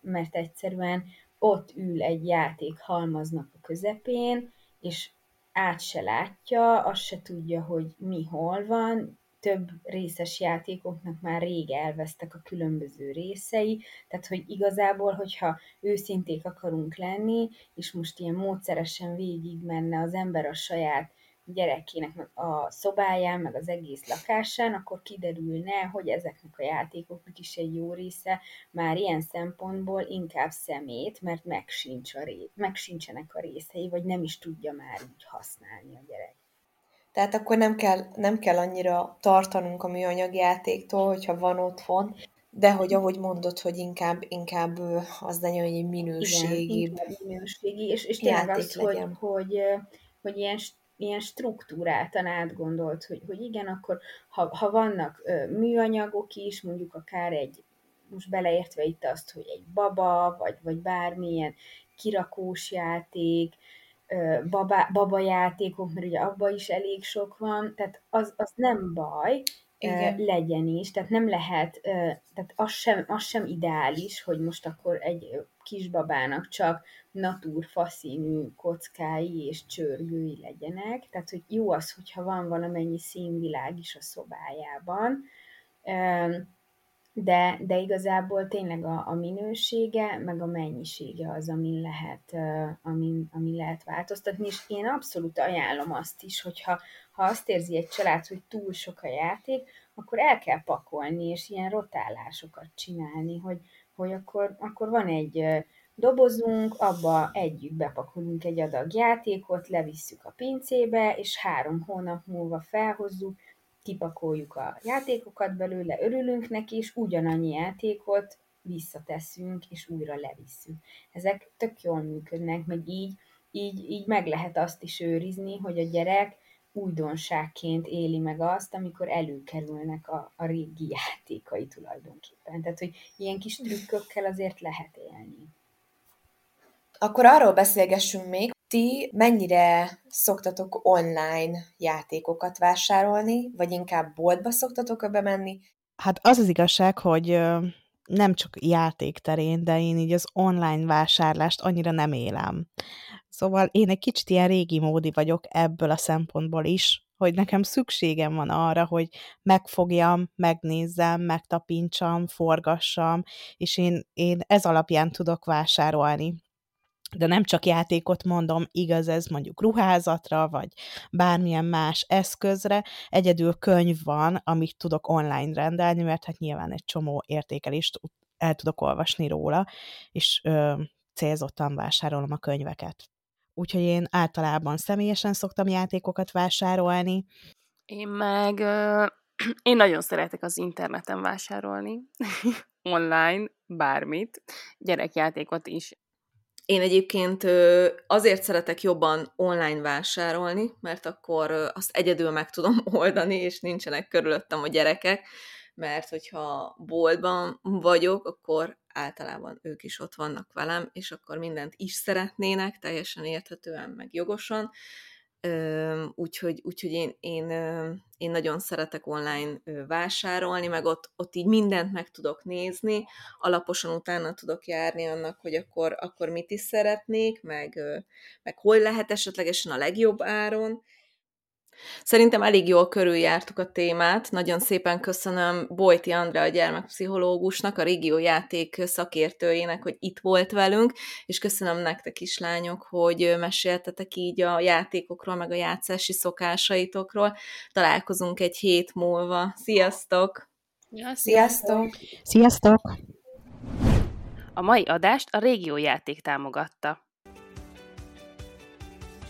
mert egyszerűen ott ül egy játék halmaznak a közepén, és át se látja, azt se tudja, hogy mi hol van, több részes játékoknak már rég elvesztek a különböző részei, tehát hogy igazából, hogyha őszinték akarunk lenni, és most ilyen módszeresen végig menne az ember a saját gyerekének a szobáján, meg az egész lakásán, akkor kiderülne, hogy ezeknek a játékoknak is egy jó része már ilyen szempontból inkább szemét, mert meg, sincs a ré- meg sincsenek a részei, vagy nem is tudja már úgy használni a gyerek. Tehát akkor nem kell, nem kell annyira tartanunk a műanyag játéktól, hogyha van otthon, de hogy ahogy mondod, hogy inkább, inkább az legyen egy minőségi. Igen, minőségi, és, és tényleg az, hogy, hogy, hogy ilyen, ilyen struktúráltan átgondolt, hogy, hogy igen, akkor ha, ha vannak műanyagok is, mondjuk akár egy, most beleértve itt azt, hogy egy baba, vagy, vagy bármilyen kirakós játék, baba, baba játékok, mert ugye abban is elég sok van, tehát az, az nem baj, igen. legyen is, tehát nem lehet, tehát az sem, az sem ideális, hogy most akkor egy kisbabának csak natúrfaszínű kockái és csörgői legyenek, tehát hogy jó az, hogyha van valamennyi színvilág is a szobájában, de, de igazából tényleg a, a minősége, meg a mennyisége az, amin lehet, amin, amin lehet változtatni, és én abszolút ajánlom azt is, hogyha ha azt érzi egy család, hogy túl sok a játék, akkor el kell pakolni, és ilyen rotálásokat csinálni, hogy, hogy akkor, akkor van egy dobozunk, abba együtt bepakolunk egy adag játékot, levisszük a pincébe, és három hónap múlva felhozzuk, kipakoljuk a játékokat belőle, örülünk neki, és ugyanannyi játékot visszateszünk, és újra levisszük. Ezek tök jól működnek, meg így, így, így meg lehet azt is őrizni, hogy a gyerek újdonságként éli meg azt, amikor előkerülnek a, a régi játékai tulajdonképpen. Tehát, hogy ilyen kis trükkökkel azért lehet élni. Akkor arról beszélgessünk még, ti mennyire szoktatok online játékokat vásárolni, vagy inkább boltba szoktatok bemenni? Hát az az igazság, hogy nem csak játékterén, de én így az online vásárlást annyira nem élem. Szóval én egy kicsit ilyen régi módi vagyok ebből a szempontból is, hogy nekem szükségem van arra, hogy megfogjam, megnézzem, megtapintsam, forgassam, és én, én ez alapján tudok vásárolni de nem csak játékot mondom, igaz ez mondjuk ruházatra, vagy bármilyen más eszközre, egyedül könyv van, amit tudok online rendelni, mert hát nyilván egy csomó értékelést el tudok olvasni róla, és ö, célzottan vásárolom a könyveket. Úgyhogy én általában személyesen szoktam játékokat vásárolni. Én meg, ö, <clears throat> én nagyon szeretek az interneten vásárolni, <laughs> online, bármit, gyerekjátékot is én egyébként azért szeretek jobban online vásárolni, mert akkor azt egyedül meg tudom <laughs> oldani, és nincsenek körülöttem a gyerekek, mert hogyha boltban vagyok, akkor általában ők is ott vannak velem, és akkor mindent is szeretnének, teljesen érthetően, meg jogosan, úgyhogy, úgyhogy én, én, én nagyon szeretek online vásárolni, meg ott, ott így mindent meg tudok nézni, alaposan utána tudok járni annak, hogy akkor, akkor mit is szeretnék, meg, meg hol lehet esetlegesen a legjobb áron, Szerintem elég jól körüljártuk a témát. Nagyon szépen köszönöm Bojti Andrea, a gyermekpszichológusnak, a régió játék szakértőjének, hogy itt volt velünk, és köszönöm nektek is, lányok, hogy meséltetek így a játékokról, meg a játszási szokásaitokról. Találkozunk egy hét múlva. Sziasztok! Ja, sziasztok! Sziasztok! A mai adást a régió játék támogatta.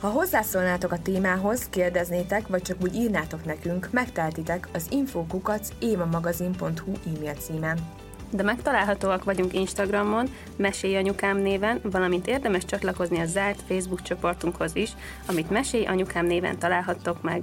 Ha hozzászólnátok a témához, kérdeznétek, vagy csak úgy írnátok nekünk, megteltitek az infokukac émamagazin.hu e-mail címen. De megtalálhatóak vagyunk Instagramon, Mesélj Anyukám néven, valamint érdemes csatlakozni a zárt Facebook csoportunkhoz is, amit Mesélj Anyukám néven találhattok meg.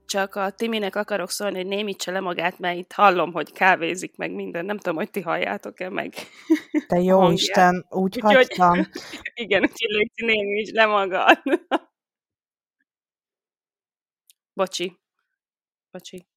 csak a Timinek akarok szólni, hogy némítse le magát, mert itt hallom, hogy kávézik meg minden. Nem tudom, hogy ti halljátok-e meg. <laughs> Te jó Isten, úgy hagytam. <laughs> Igen, úgyhogy légy némíts le magad. <laughs> Bocsi. Bocsi.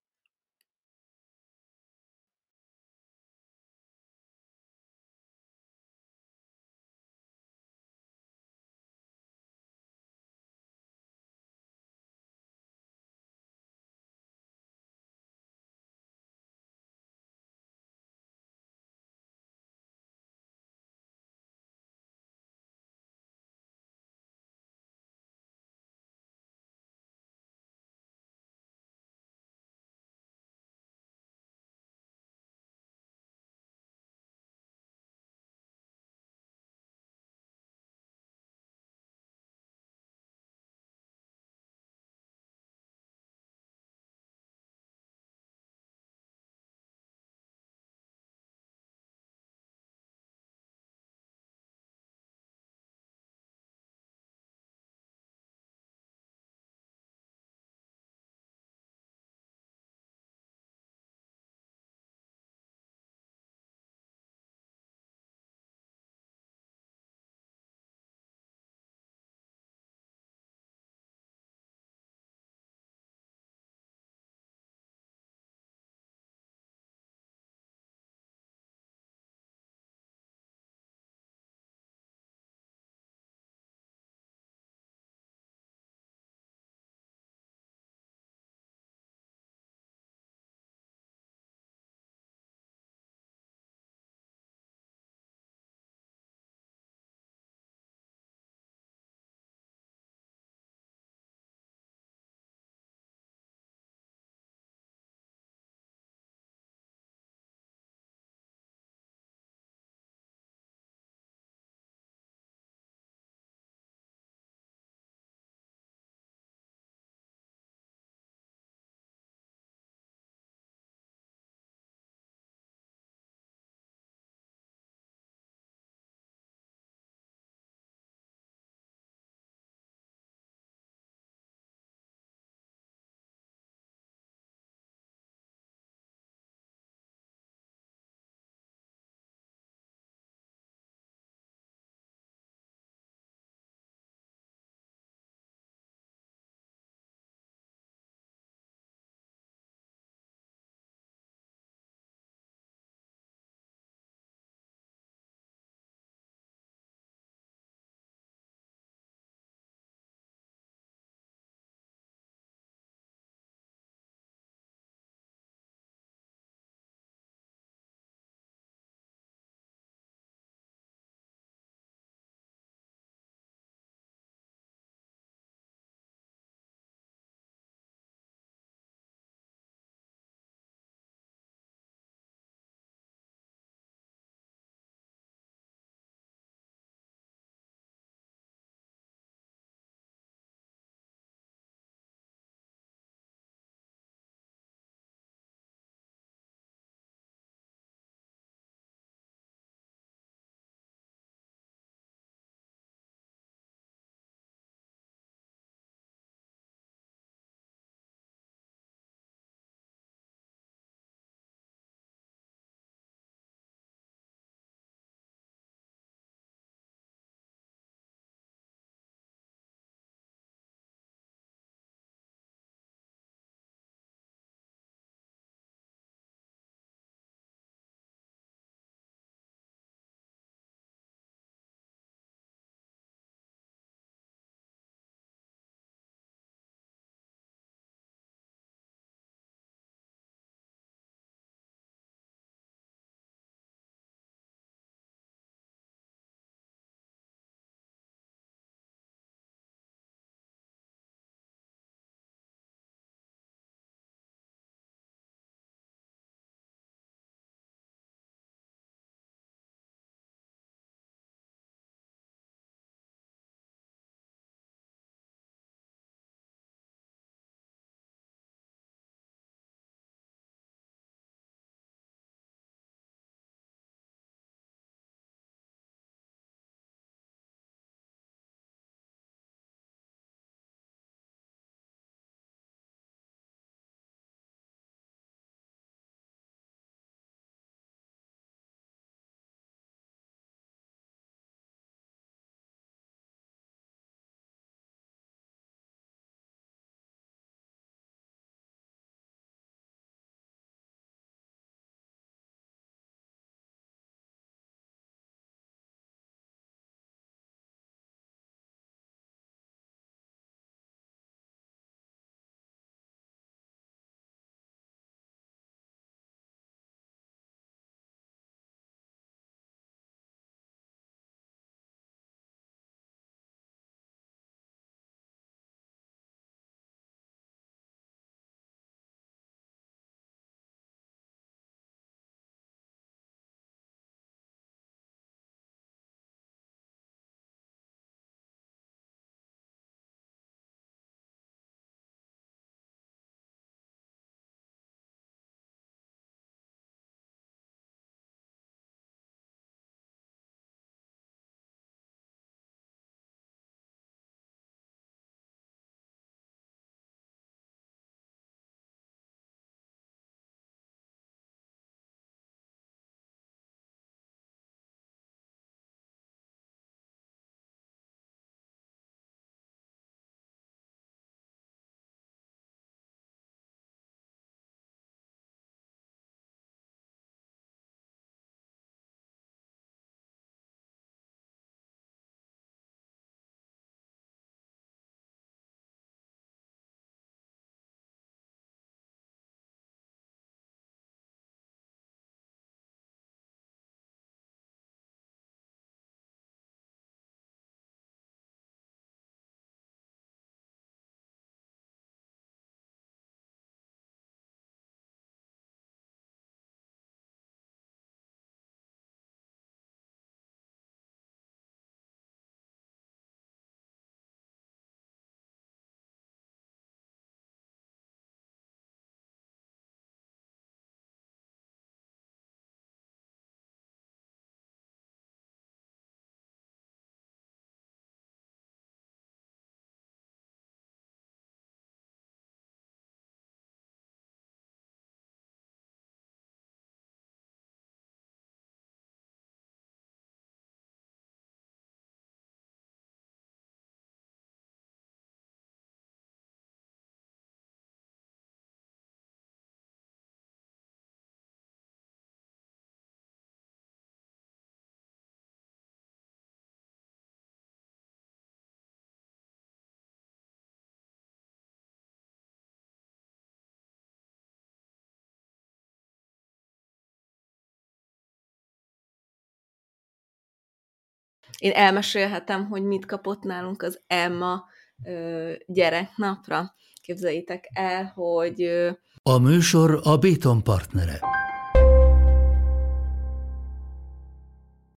Én elmesélhetem, hogy mit kapott nálunk az Emma ö, gyereknapra. Képzeljétek el, hogy... Ö... A műsor a Béton partnere.